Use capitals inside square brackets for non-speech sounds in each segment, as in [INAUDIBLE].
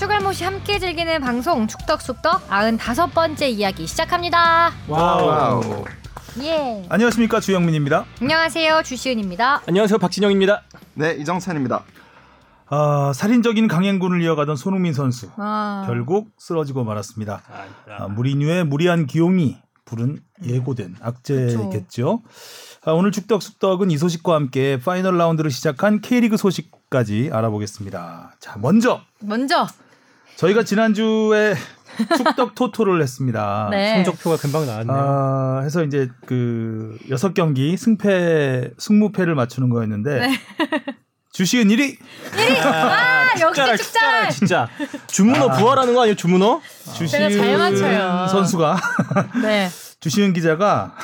축을모시 함께 즐기는 방송 축덕숙덕 95번째 이야기 시작합니다. 와우. 예. 안녕하십니까 주영민입니다. 안녕하세요. 주시은입니다. 안녕하세요 박진영입니다. 네, 이정찬입니다. 아, 살인적인 강행군을 이어가던 손흥민 선수 아, 결국 쓰러지고 말았습니다. 아, 무리뉴의 무리한 기용이 부른 예고된 악재겠죠. 아, 오늘 축덕숙덕은 이 소식과 함께 파이널 라운드를 시작한 K리그 소식까지 알아보겠습니다. 자, 먼저 먼저 저희가 지난주에 [LAUGHS] 축덕 토토를 했습니다. 네. 성적표가 금방 나왔네요. 아, 해서 이제 그 여섯 경기 승패 승무패를 맞추는 거였는데 네. [LAUGHS] 주시은 1위 아, 역시 축자랄, 축자랄. 진짜 주문어 부활하는 거 아니에요 주문어? 제가 잘 맞춰요. 선수가 네. [LAUGHS] 주시은 기자가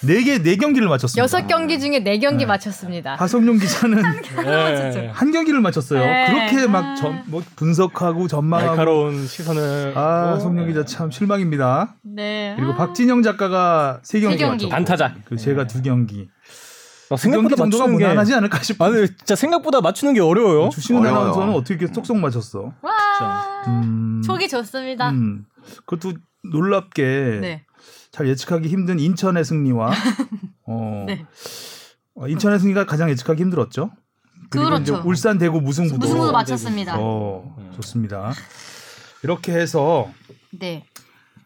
네개네 경기를 맞췄습니다. 여섯 경기 중에 네 경기 맞췄습니다. 하성룡 기자는 네. 한 경기를 맞췄어요. 네. 그렇게 막 아. 전, 뭐 분석하고 전망하고 날카로운 시선을 아, 어, 성룡 기자 참 실망입니다. 네. 그리고 박진영 작가가 세 경기, 세 경기. 맞췄고 단타자. 그 제가 두 경기. 아, 두 경기 생각보다 정도가 맞추는 게 무난하지 않을까 싶어. 아니 진짜 생각보다 맞추는 게 어려워요. 주시은 어려워요. 아나운서는 어떻게 이렇게 쏙쏙 맞췄어? 와. 음, 촉이 좋습니다. 음, 그것도 놀랍게 네. 잘 예측하기 힘든 인천의 승리와 [LAUGHS] 어, 네. 어, 인천의 승리가 가장 예측하기 힘들었죠. 그리고 그렇죠. 이제 울산 대구 무승부도 무승부도 맞췄습니다. 어, 좋습니다. 이렇게 해서 네.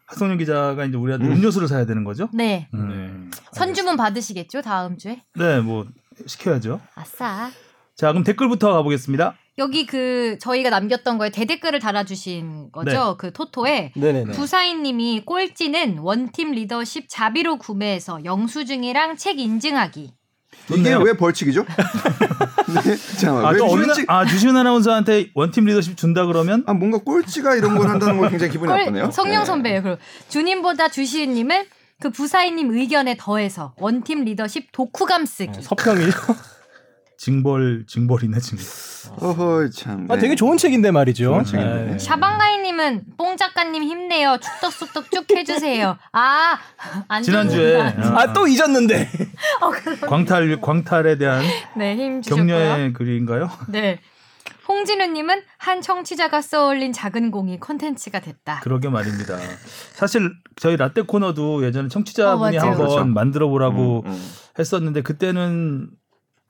하성룡 기자가 이제 우리한테 음 료수를 사야 되는 거죠? 네. 음. 선주문 받으시겠죠 다음 주에? 네, 뭐 시켜야죠. 아싸. 자, 그럼 댓글부터 가보겠습니다. 여기 그 저희가 남겼던 거에 대댓글을 달아주신 거죠. 네. 그 토토에 네네네. 부사인님이 꼴찌는 원팀 리더십 자비로 구매해서 영수증이랑 책 인증하기. 이게. 왜 벌칙이죠? [LAUGHS] 네, 잠깐만. 아, 왜또 어느 벌칙? 아 주시은 아나운서한테 원팀 리더십 준다 그러면 아, 뭔가 꼴찌가 이런 걸 한다는 건 굉장히 기분이 나쁘네요. 성령 네. 선배예요. 그리고 주님보다 주시은 님은 그 부사인님 의견에 더해서 원팀 리더십 독후감 쓰기. 서평이요. 징벌 징벌이네 징벌. 어허, 참. 아 네. 되게 좋은 책인데 말이죠. 좋은 책인데. 네. 샤방가이님은 뽕 작가님 힘내요. 축덕숙덕 쭉 해주세요. 아, 안 지난주에 좋은구나. 아또 잊었는데. 광탈 광탈에 대한 네, 힘. 격려의 글인가요? 네. 홍진우님은 한 청취자가 써올린 작은 공이 콘텐츠가 됐다. 그러게 말입니다. 사실 저희 라떼 코너도 예전에 청취자분이 어. 한번 그렇죠. 만들어 보라고 음, 음. 했었는데 그때는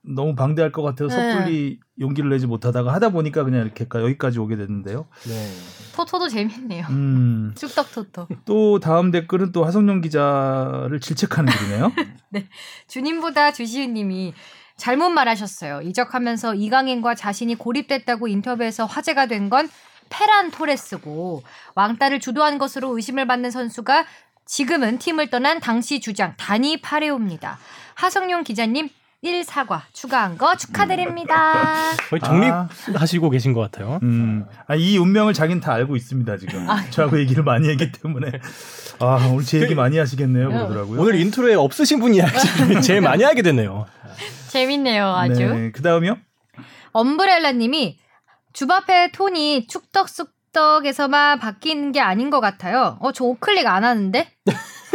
너무 방대할 것 같아서 네. 섣불리 용기를 내지 못하다가 하다 보니까 그냥 이렇게 여기까지 오게 됐는데요. 네. 토토도 재밌네요. 음, 축덕 토토. 또 다음 댓글은 또 하성룡 기자를 질책하는 글이네요. [LAUGHS] 주님보다 주시은님이 잘못 말하셨어요. 이적하면서 이강인과 자신이 고립됐다고 인터뷰에서 화제가 된 건 페란 토레스고 왕따를 주도한 것으로 의심을 받는 선수가 지금은 팀을 떠난 당시 주장 다니 파레오입니다. 하성룡 기자님 1사과 추가한 거 축하드립니다. [LAUGHS] 거의 정립하시고 계신 것 같아요. 음, 아, 이 운명을 자기는 다 알고 있습니다 지금. 아. 저하고 얘기를 많이 했기 때문에 아 오늘 제 얘기 많이 하시겠네요 그러더라고요. 오늘 인트로에 없으신 분이 제일 많이 하게 됐네요. [LAUGHS] 재밌네요, 아주. 네, 그 다음이요. 엄브렐라님이 주바페 톤이 축덕숙덕에서만 바뀌는 게 아닌 것 같아요. 어, 저 오클릭 안 하는데?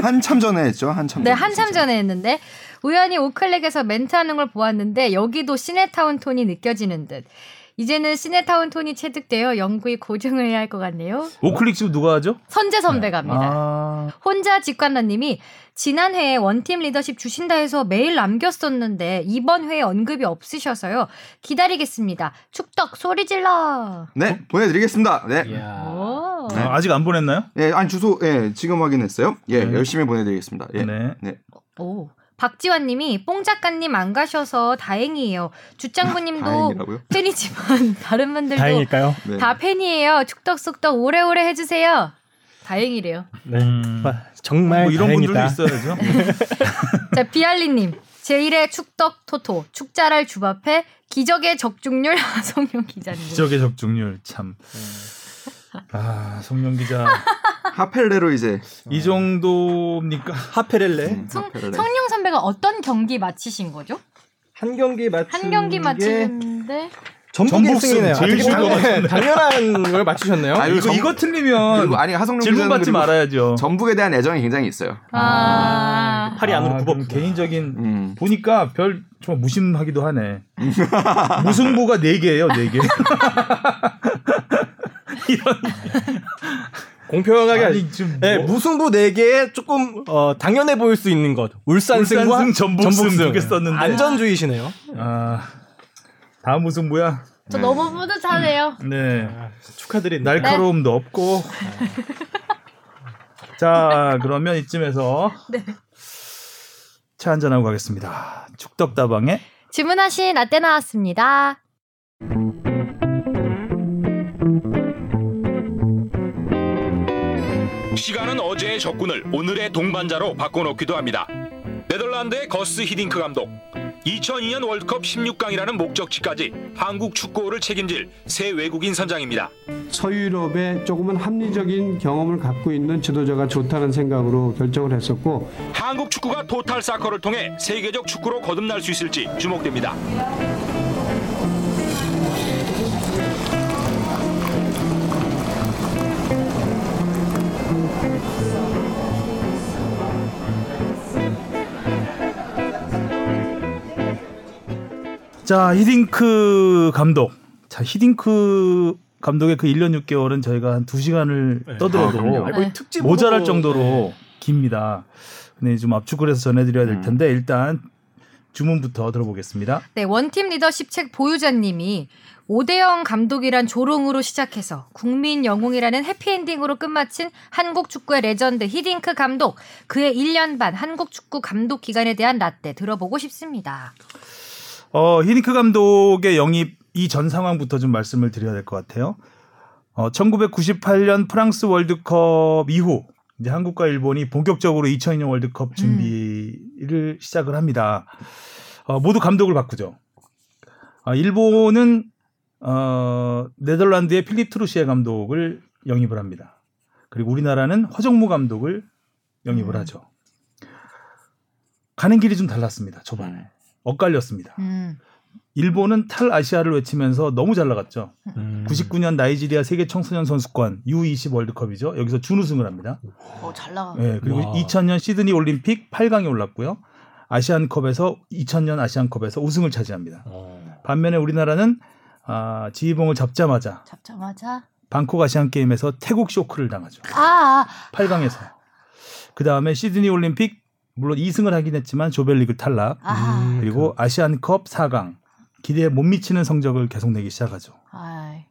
한참 전에 했죠. 한참 네. 한참 진짜. 전에 했는데 우연히 오클릭에서 멘트하는 걸 보았는데 여기도 시네타운 톤이 느껴지는 듯. 이제는 시네타운 톤이 체득되어 연구에 고정을 해야 할 것 같네요. 오클릭 지금 누가 하죠? 선재 선배 갑니다. 아, 혼자 직관러님이 지난 회에 원팀 리더십 주신다 해서 메일 남겼었는데 이번 회에 언급이 없으셔서요. 기다리겠습니다. 축덕 소리 질러. 네, 보내드리겠습니다. 네. 네. 아, 아직 안 보냈나요? 예, 아니 주소 예 지금 확인했어요. 예, 네. 열심히 보내드리겠습니다. 예. 네. 네. 오. 박지환님이 뽕 작가님 안 가셔서 다행이에요. 주장부님도 다행이라고요? 팬이지만 [LAUGHS] 다른 분들도 다행일까요? 네. 다 팬이에요. 축덕숙덕 오래오래 해주세요. 다행이래요. 네. 음. 아, 정말 뭐 이런 다행이다. 분들도 있어야죠. [LAUGHS] 자 비알리님 제1의 축덕 토토 축자랄 주바페 기적의 적중률 [LAUGHS] 하성룡 기자님. 기적의 적중률 참. 아, 성룡 기자 [LAUGHS] 하펠레로 이제 이 정도입니까? [LAUGHS] 하페렐레 음, 성, 하펠레. 성룡 선배가 어떤 경기 마치신 거죠? 한 경기 맞춘 한 경기 게 마치는데 전북 전북승 1승이네요. 제일 되게 쉬운 당- 거 같은데. 당연한 걸 맞추셨네요. 아유, 이거 전- 이거 틀리면 그리고 아니 하성룡 질문 받지 그리고 말아야죠. 전북에 대한 애정이 굉장히 있어요. 아, 팔이 안으로 아, 굽어. 그럼 개인적인 음. 보니까 별 정말 무심하기도 하네. [LAUGHS] 무승부가 4 개예요, 4 개. 공평하게 아니, 지금 네, 뭐- 무승부 4개에 조금 어, 당연해 보일 수 있는 것. 울산 승과 울산승, 전북승 두개 썼는데. 안전주의시네요. 아 다음 무승부야. 저 너무 뿌듯하네요. 네. 축하드립니다. 날카로움도 없고. [LAUGHS] 자, 그러면 이쯤에서 네. 차 한잔하고 가겠습니다. 축덕다방의 주문하신 라떼 나왔습니다. 시간은 어제의 적군을 오늘의 동반자로 바꿔놓기도 합니다. 네덜란드의 거스 히딩크 감독. 2002년 월드컵 16강이라는 목적지까지 한국 축구를 책임질 새 외국인 선장입니다. 서유럽에 조금은 합리적인 경험을 갖고 있는 지도자가 좋다는 생각으로 결정을 했었고 한국 축구가 토탈 사커를 통해 세계적 축구로 거듭날 수 있을지 주목됩니다. 자, 히딩크 감독. 자, 히딩크 감독의 그 1년 6개월은 저희가 한 2시간을 네. 떠들어도 아, 특집으로 모자랄 정도로 깁니다. 근데 좀 압축을 해서 전해드려야 될 음. 텐데 일단 주문부터 들어보겠습니다. 네, 원팀 리더십 책 보유자님이 오대영 감독이란 조롱으로 시작해서 국민 영웅이라는 해피엔딩으로 끝마친 한국 축구의 레전드 히딩크 감독 그의 1년 반 한국 축구 감독 기간에 대한 라떼 들어보고 싶습니다. 어, 히딩크 감독의 영입 이전 상황부터 좀 말씀을 드려야 될 것 같아요. 어, 1998년 프랑스 월드컵 이후 이제 한국과 일본이 본격적으로 2002년 월드컵 준비를 시작을 합니다. 어, 모두 감독을 바꾸죠. 어, 일본은 어, 네덜란드의 필립 트루시에 감독을 영입을 합니다. 그리고 우리나라는 허정무 감독을 영입을 음. 하죠. 가는 길이 좀 달랐습니다. 초반에 엇갈렸습니다. 음, 일본은 탈아시아를 외치면서 너무 잘 나갔죠. 음. 99년 나이지리아 세계 청소년 선수권 U20 월드컵이죠. 여기서 준우승을 합니다. 어, 잘 나가. 예, 그리고 와. 2000년 시드니 올림픽 8강에 올랐고요. 아시안컵에서 2000년 아시안컵에서 우승을 차지합니다. 어. 반면에 우리나라는 아, 지휘봉을 잡자마자 잡자마자 방콕 아시안 게임에서 태국 쇼크를 당하죠. 아, 아 8강에서. 그 다음에 시드니 올림픽 물론 2승을 하긴 했지만 조별리그 탈락. 아, 음, 그리고 아시안컵 4강 기대에 못 미치는 성적을 계속 내기 시작하죠. 아이,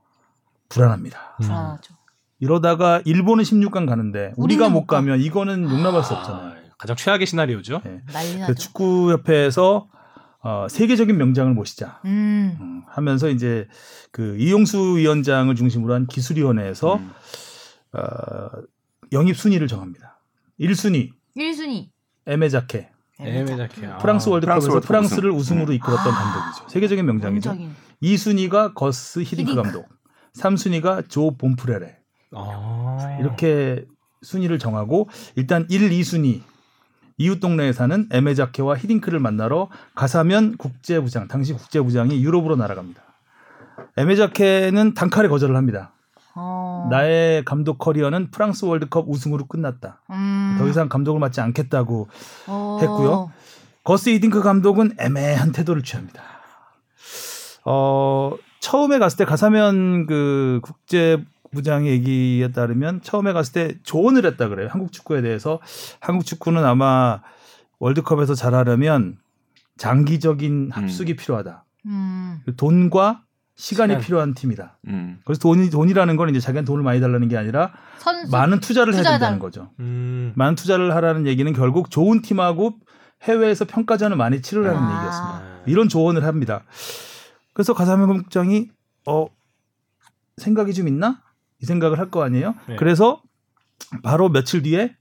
불안합니다. 음. 불안하죠. 이러다가 일본은 16강 가는데 우리가 못 가. 가면 이거는 용납할 수 없잖아요. 아, 가장 최악의 시나리오죠. 네. 난리 그 나죠. 축구협회에서 어, 세계적인 명장을 모시자 음, 음, 하면서 이제 그 이용수 위원장을 중심으로 한 기술위원회에서 음. 어, 영입 순위를 정합니다. 1순위 1순위. 에메자케 에메자케. 아. 프랑스 월드컵에서 프랑스 프랑스를 우승으로 아. 이끌었던 감독이죠. 세계적인 명장이죠. 명장인. 2순위가 거스 히딩크 히딩크. 감독, 3순위가 조 본프레레 아. 이렇게 순위를 정하고 일단 1, 2순위 이웃 동네에 사는 에메자케와 히딩크를 만나러 가사면 국제부장 당시 국제부장이 유럽으로 날아갑니다. 에메자케는 단칼에 거절을 합니다. 어, 나의 감독 커리어는 프랑스 월드컵 우승으로 끝났다. 음, 더 이상 감독을 맡지 않겠다고 어, 했고요. 거스 히딩크 감독은 애매한 태도를 취합니다. 어, 처음에 갔을 때 가사면 그 국제 부장의 얘기에 따르면 처음에 갔을 때 조언을 했다 그래요. 한국 축구에 대해서. 한국 축구는 아마 월드컵에서 잘하려면 장기적인 합숙이 필요하다. 음, 돈과 시간이 시간. 필요한 팀이다. 음. 그래서 돈이 돈이라는 건 이제 자기한테 돈을 많이 달라는 게 아니라 선수 많은 투자를 해야 투자해달라. 된다는 거죠. 음. 많은 투자를 하라는 얘기는 결국 좋은 팀하고 해외에서 평가전을 많이 치르라는 아. 얘기였습니다. 이런 조언을 합니다. 그래서 가사면 국장이 어 생각이 좀 있나? 이 생각을 할 거 아니에요. 네. 그래서 바로 며칠 뒤에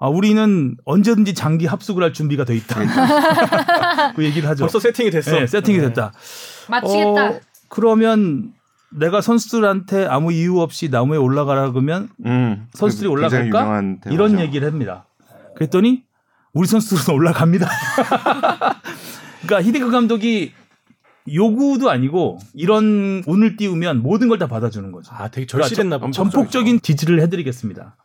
아, 우리는 언제든지 장기 합숙을 할 준비가 돼 있다. [LAUGHS] 그 얘기를 하죠. 벌써 세팅이 됐어. 네, 세팅이 네. 됐다. 마치겠다. 어, 그러면 내가 선수들한테 아무 이유 없이 나무에 올라가라 그러면 음. 선수들이 그 올라갈까? 대화죠. 이런 얘기를 합니다. 그랬더니 우리 선수들은 [LAUGHS] 올라갑니다. [LAUGHS] 그러니까 히딩크 감독이 요구도 아니고 이런 운을 띄우면 모든 걸 다 받아주는 거죠. 아, 되게 절실했나 보다. 전폭적인 지지를 해드리겠습니다.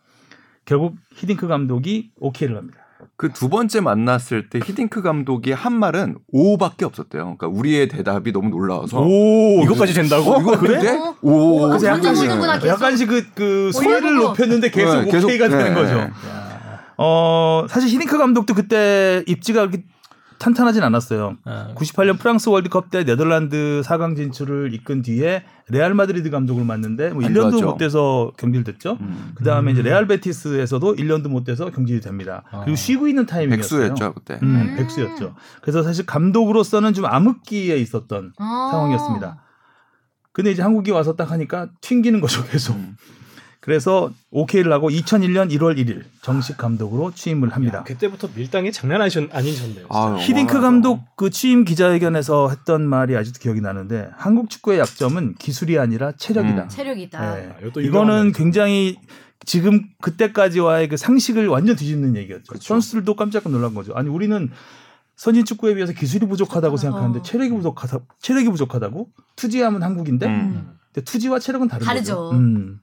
결국 히딩크 감독이 오케이를 합니다. 그 두 번째 만났을 때 히딩크 감독이 한 말은 오밖에 없었대요. 그러니까 우리의 대답이 너무 놀라워서 오 이것까지 된다고? 어, 이거 그래? 어? 오. 어, 그래서 약간씩 계속. 약간씩 그, 그 소리를 올려보고. 높였는데 계속 네, 계속, 오케이가 되는 네, 거죠. 네. 어 사실 히딩크 감독도 그때 입지가 그렇게 탄탄하진 않았어요. 아, 98년 프랑스 월드컵 때 네덜란드 4강 진출을 이끈 뒤에 레알 마드리드 감독을 맡는데 뭐 한 1년도 좋았죠. 못 돼서 경질을 됐죠. 음. 그 다음에 이제 레알 베티스에서도 1년도 못 돼서 경질이 됩니다. 그리고 쉬고 있는 타이밍이었어요. 백수였죠 그때. 음, 음. 백수였죠. 그래서 사실 감독으로서는 좀 암흑기에 있었던 아. 상황이었습니다. 근데 이제 한국이 와서 딱 하니까 튕기는 거죠, 계속. 음. 그래서 오케이를 하고 2001년 1월 1일 정식 감독으로 취임을 합니다. 그때부터 밀당이 장난 아니셨, 아니셨네요. 아유, 히딩크. 감독 그 취임 기자회견에서 했던 말이 아직도 기억이 나는데 한국 축구의 약점은 기술이 아니라 체력이다. 음. 체력이다. 네. 아, 이거는. 굉장히 지금 그때까지와의 그 상식을 완전 뒤집는 얘기였죠. 그렇죠. 선수들도 깜짝 놀란 거죠. 아니 우리는 선진 축구에 비해서 기술이 부족하다고 부족하다. 생각하는데 어. 체력이 부족하다. 체력이 부족하다고? 투지하면 한국인데 음. 근데 투지와 체력은 다른 다르죠. 거죠. 음.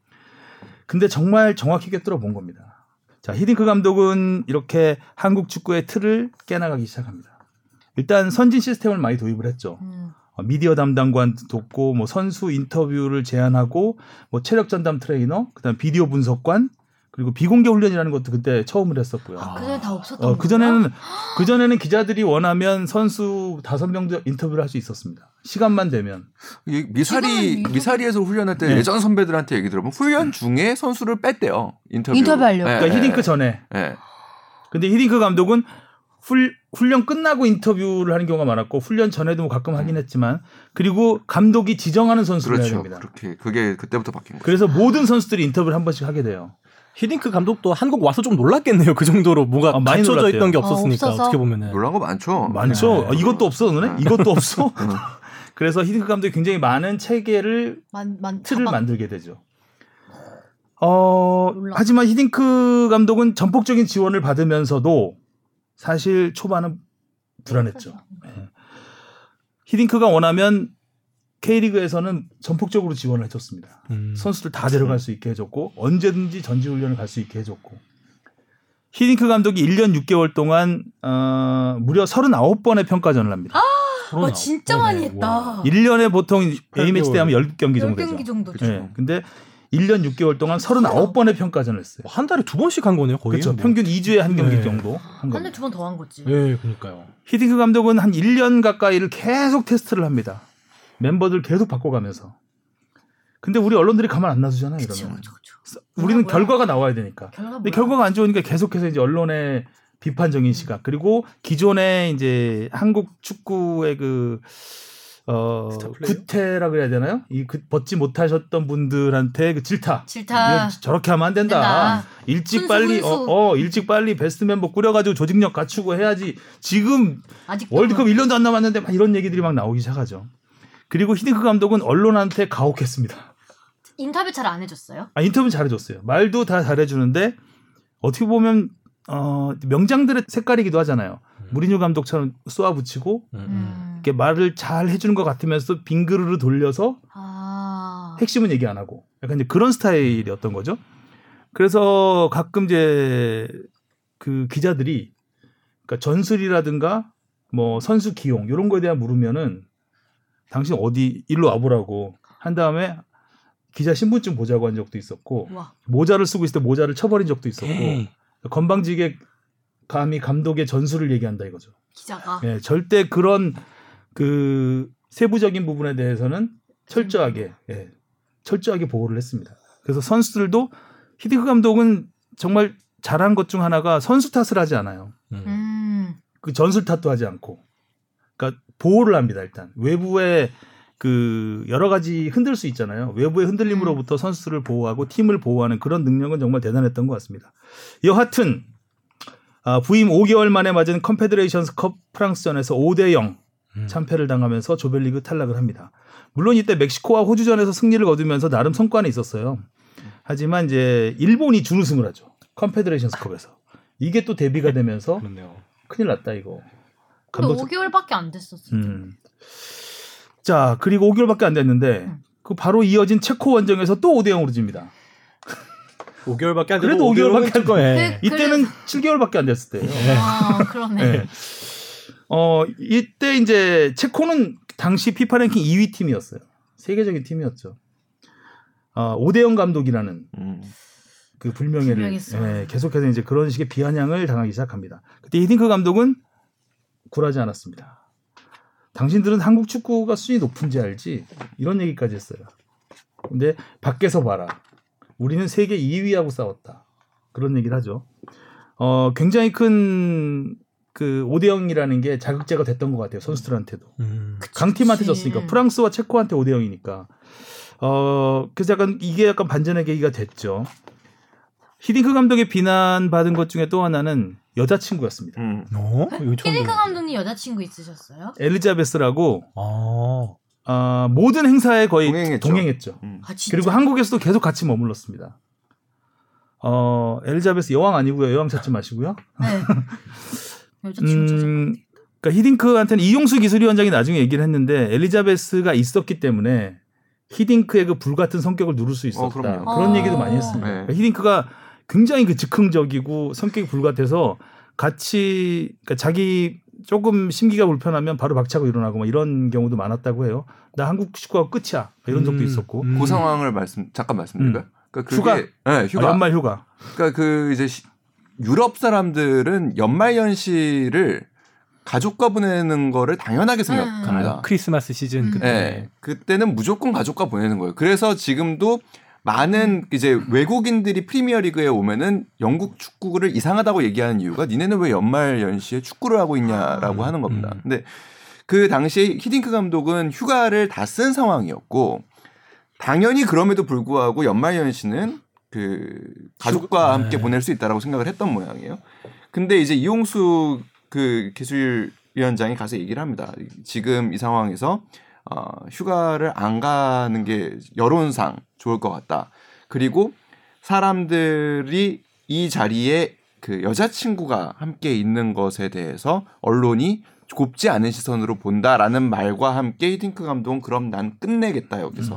근데 정말 정확히 꿰뚫어 본 겁니다. 자, 히딩크 감독은 이렇게 한국 축구의 틀을 깨나가기 시작합니다. 일단 선진 시스템을 많이 도입을 했죠. 음. 어, 미디어 담당관 두고 뭐 선수 인터뷰를 제한하고 뭐 체력 전담 트레이너, 그다음 비디오 분석관, 그리고 비공개 훈련이라는 것도 그때 처음을 했었고요. 아, 그전에 다 없었던 어, 거예요? 그 전에는 그 전에는 기자들이 원하면 선수 다섯 명도 인터뷰를 할 수 있었습니다. 시간만 되면. 이 미사리 미사리에서 훈련할 때 네. 예전 선배들한테 얘기 들어보면 훈련 중에 선수를 뺐대요 인터뷰 인터뷰하려고. 네, 그러니까 네. 히딩크 전에. 네. 근데 히딩크 감독은 훌, 훈련 끝나고 인터뷰를 하는 경우가 많았고 훈련 전에도 뭐 가끔 하긴 했지만 그리고 감독이 지정하는 선수를 해야 그렇죠 됩니다. 그렇게 그게 그때부터 바뀐 거죠 그래서 모든 선수들이 인터뷰를 한 번씩 하게 돼요. 히딩크 감독도 한국 와서 좀 놀랐겠네요. 그 정도로 뭐가 아, 많이 놀랐대요. 있던 게 어, 없었으니까. 어, 떻게 보면은 놀란 거 많죠 많죠. 네. 아, 이것도 없어, 너네? 네. 이것도 없어. [LAUGHS] 그래서 히딩크 감독이 굉장히 많은 체계를 만, 만, 틀을 자막- 만들게 되죠. 어. 하지만 히딩크 감독은 전폭적인 지원을 받으면서도 사실 초반은 불안했죠. 예. 히딩크가 원하면 K리그에서는 전폭적으로 지원을 해줬습니다. 음. 선수들 다 데려갈 수 있게 해줬고 언제든지 전지훈련을 갈 수 있게 해줬고 히딩크 감독이 1년 6개월 동안 어, 무려 39번의 평가전을 합니다. 와, 진짜 많이 했다. 1년에 보통 A매치 때 하면 10경기 정도 10경기 되죠. 정도죠. 예. 근데 1년 6개월 동안 39번의 평가전을 했어요. 한 달에 두 번씩 한 거네요, 거의. 그렇죠. 뭐. 평균 2주에 한 경기 네. 정도 한한 겁니다. 달두번 더 한 거지. 예, 그러니까요. 히딩크 감독은 한 1년 가까이를 계속 테스트를 합니다. 멤버들 계속 바꿔가면서. 근데 우리 언론들이 가만 안 놔두잖아요, 그쵸, 이러면. 그쵸, 그쵸. 우리는 뭐야. 결과가 나와야 되니까. 결과 근데? 결과가 안 좋으니까 계속해서 이제 언론의 비판적인 시각 그리고 기존의 이제 한국 축구의 그 어? 구태라 그래야 되나요? 이 그, 벗지 못하셨던 분들한테 그 질타. 질타. 저렇게 하면 안 된다. 된다. 일찍 훈수, 빨리 훈수. 어, 어, 일찍 빨리 베스트 멤버 꾸려가지고 조직력 갖추고 해야지. 지금 아직도 월드컵 1년도 안 남았는데 막 이런 얘기들이 막 나오기 시작하죠. 그리고 히딩크 감독은 언론한테 가혹했습니다. 인터뷰 잘 안 해줬어요. 아, 인터뷰 잘해줬어요. 말도 다 잘해주는데 어떻게 보면 어, 명장들의 색깔이기도 하잖아요. 무리뉴 감독처럼 쏘아붙이고 음, 음. 음. 이렇게 말을 잘 해주는 것 같으면서 빙그르르 돌려서 아. 핵심은 얘기 안 하고 약간 이제 그런 스타일이었던 거죠. 그래서 가끔 이제 그 기자들이 그러니까 전술이라든가 뭐 선수 기용 이런 거에 대한 물으면은 당신 어디 일로 와보라고 한 다음에 기자 신분증 보자고 한 적도 있었고 와. 모자를 쓰고 있을 때 모자를 쳐버린 적도 있었고 에이. 건방지게 감히 감독의 전술을 얘기한다 이거죠. 기자가. 예, 절대 그런 그 세부적인 부분에 대해서는 철저하게 예, 철저하게 보호를 했습니다. 그래서 선수들도 히딩크 감독은 정말 잘한 것 중 하나가 선수 탓을 하지 않아요. 음. 음. 그 전술 탓도 하지 않고, 보호를 합니다. 일단 외부의 그 여러 가지 흔들 수 있잖아요. 외부의 흔들림으로부터 선수를 보호하고 팀을 보호하는 그런 능력은 정말 대단했던 것 같습니다. 여하튼 아, 부임 5개월 만에 맞은 컨페드레이션스컵 프랑스전에서 5대 0 음. 참패를 당하면서 조별리그 탈락을 합니다. 물론 이때 멕시코와 호주전에서 승리를 거두면서 나름 성과는 있었어요. 하지만 이제 일본이 준우승을 하죠. 컨페드레이션스컵에서. 이게 또 대비가 되면서 그렇네요. 큰일 났다 이거. 근데 감독 5개월밖에 안 됐었어. 음. 자, 그리고 5개월밖에 안 됐는데 음. 그 바로 이어진 체코 원정에서 또 5대 0으로 집니다. [LAUGHS] 5개월밖에 안 그래도 5개월밖에 안 거예요. 그- 이때는 7개월밖에 안 됐을 때예요. 아, 그러네. 네. 어, 이때 이제 체코는 당시 피파 랭킹 2위 팀이었어요. 세계적인 팀이었죠. 어, 오대영 감독이라는 음. 그 불명예를. 예, 계속해서 이제 그런 식의 비아냥을 당하기 시작합니다. 그때 히딩크 감독은 굴하지 않았습니다. 당신들은 한국 축구가 수준이 높은지 알지? 이런 얘기까지 했어요. 근데 밖에서 봐라. 우리는 세계 2위하고 싸웠다. 그런 얘기를 하죠. 어, 굉장히 큰그 오대영이라는 게 자극제가 됐던 것 같아요. 선수들한테도. 음. 강팀한테 그치. 졌으니까 프랑스와 체코한테 5대 0이니까 어 그래서 약간 이게 약간 반전의 계기가 됐죠. 히딩크 감독의 비난 받은 것 중에 또 하나는 여자친구였습니다. 음. 어? 히딩크. 감독님 여자친구 있으셨어요? 엘리자베스라고 아. 어, 모든 행사에 거의 동행했죠. 동행했죠. 음. 아? 그리고 한국에서도 계속 같이 머물렀습니다. 어 엘리자베스 여왕 아니고요. 여왕 찾지 마시고요. 네. [LAUGHS] 음, 그러니까 히딩크한테는 이용수 기술위원장이 나중에 얘기를 했는데 엘리자베스가 있었기 때문에 히딩크의 그 불같은 성격을 누를 수 있었다. 어. 그런 어. 얘기도 많이 했습니다. 네. 그러니까 히딩크가 굉장히 그 즉흥적이고 성격이 불같아서 같이 그러니까 자기 조금 심기가 불편하면 바로 박차고 일어나고 뭐 이런 경우도 많았다고 해요. 나 한국 축구가 끝이야. 이런 적도 음. 있었고. 음. 그 상황을 말씀 잠깐 말씀드릴까요? 그러니까 휴가? 네, 휴가. 아, 연말 휴가. 그러니까 그 이제 시- 유럽 사람들은 연말 연시를 가족과 보내는 거를 당연하게 생각합니다. 아, 크리스마스 시즌 그때. 네, 그때는 무조건 가족과 보내는 거예요. 그래서 지금도 많은 이제 외국인들이 프리미어리그에 오면은 영국 축구를 이상하다고 얘기하는 이유가 니네는 왜 연말 연시에 축구를 하고 있냐라고 아, 하는 겁니다. 음. 근데 그 당시에 히딩크 감독은 휴가를 다 쓴 상황이었고 당연히 그럼에도 불구하고 연말 연시는 그 가족과 함께 네. 보낼 수 있다라고 생각을 했던 모양이에요. 근데 이제 이용수 그 기술위원장이 가서 얘기를 합니다. 지금 이 상황에서 어, 휴가를 안 가는 게 여론상 좋을 것 같다. 그리고 사람들이 이 자리에 그 여자친구가 함께 있는 것에 대해서 언론이 곱지 않은 시선으로 본다라는 말과 함께 히딩크 감독은 그럼 난 끝내겠다 여기서.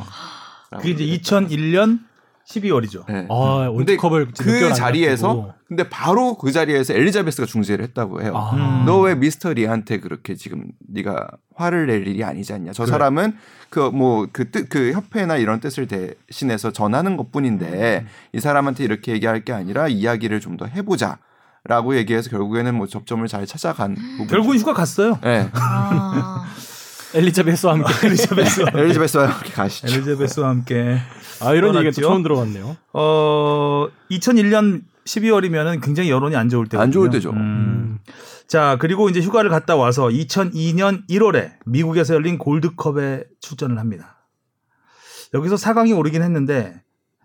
라고 그게 이제 얘기했다. 2001년 12월이죠. 네. 아, 월드컵을 그 자리에서 근데 바로 그 자리에서 엘리자베스가 중재를 했다고 해요. 아. 음. 너왜 미스터 리한테 그렇게 지금 네가 화를 낼 일이 아니지 않냐. 저 그래. 사람은 그 뭐 그뜻그 협회나 이런 뜻을 대신해서 전하는 것뿐인데 음. 이 사람한테 이렇게 얘기할 게 아니라 이야기를 좀 더 해보자. 라고 얘기해서 결국에는 뭐 접점을 잘 찾아간. 결국은 휴가 갔어요. 네. 아, [LAUGHS] 엘리자베스와 함께 [LAUGHS] 엘리자베스. 엘리자베스와 함께 가시죠. 엘리자베스와 함께 아 이런 얘기가 처음 들어봤네요. 어 2001년 12월이면은 굉장히 여론이 안 좋을 때거든요. 안 좋을 때죠. 음. 자 그리고 이제 휴가를 갔다 와서 2002년 1월에 미국에서 열린 골드컵에 출전을 합니다. 여기서 4강이 오르긴 했는데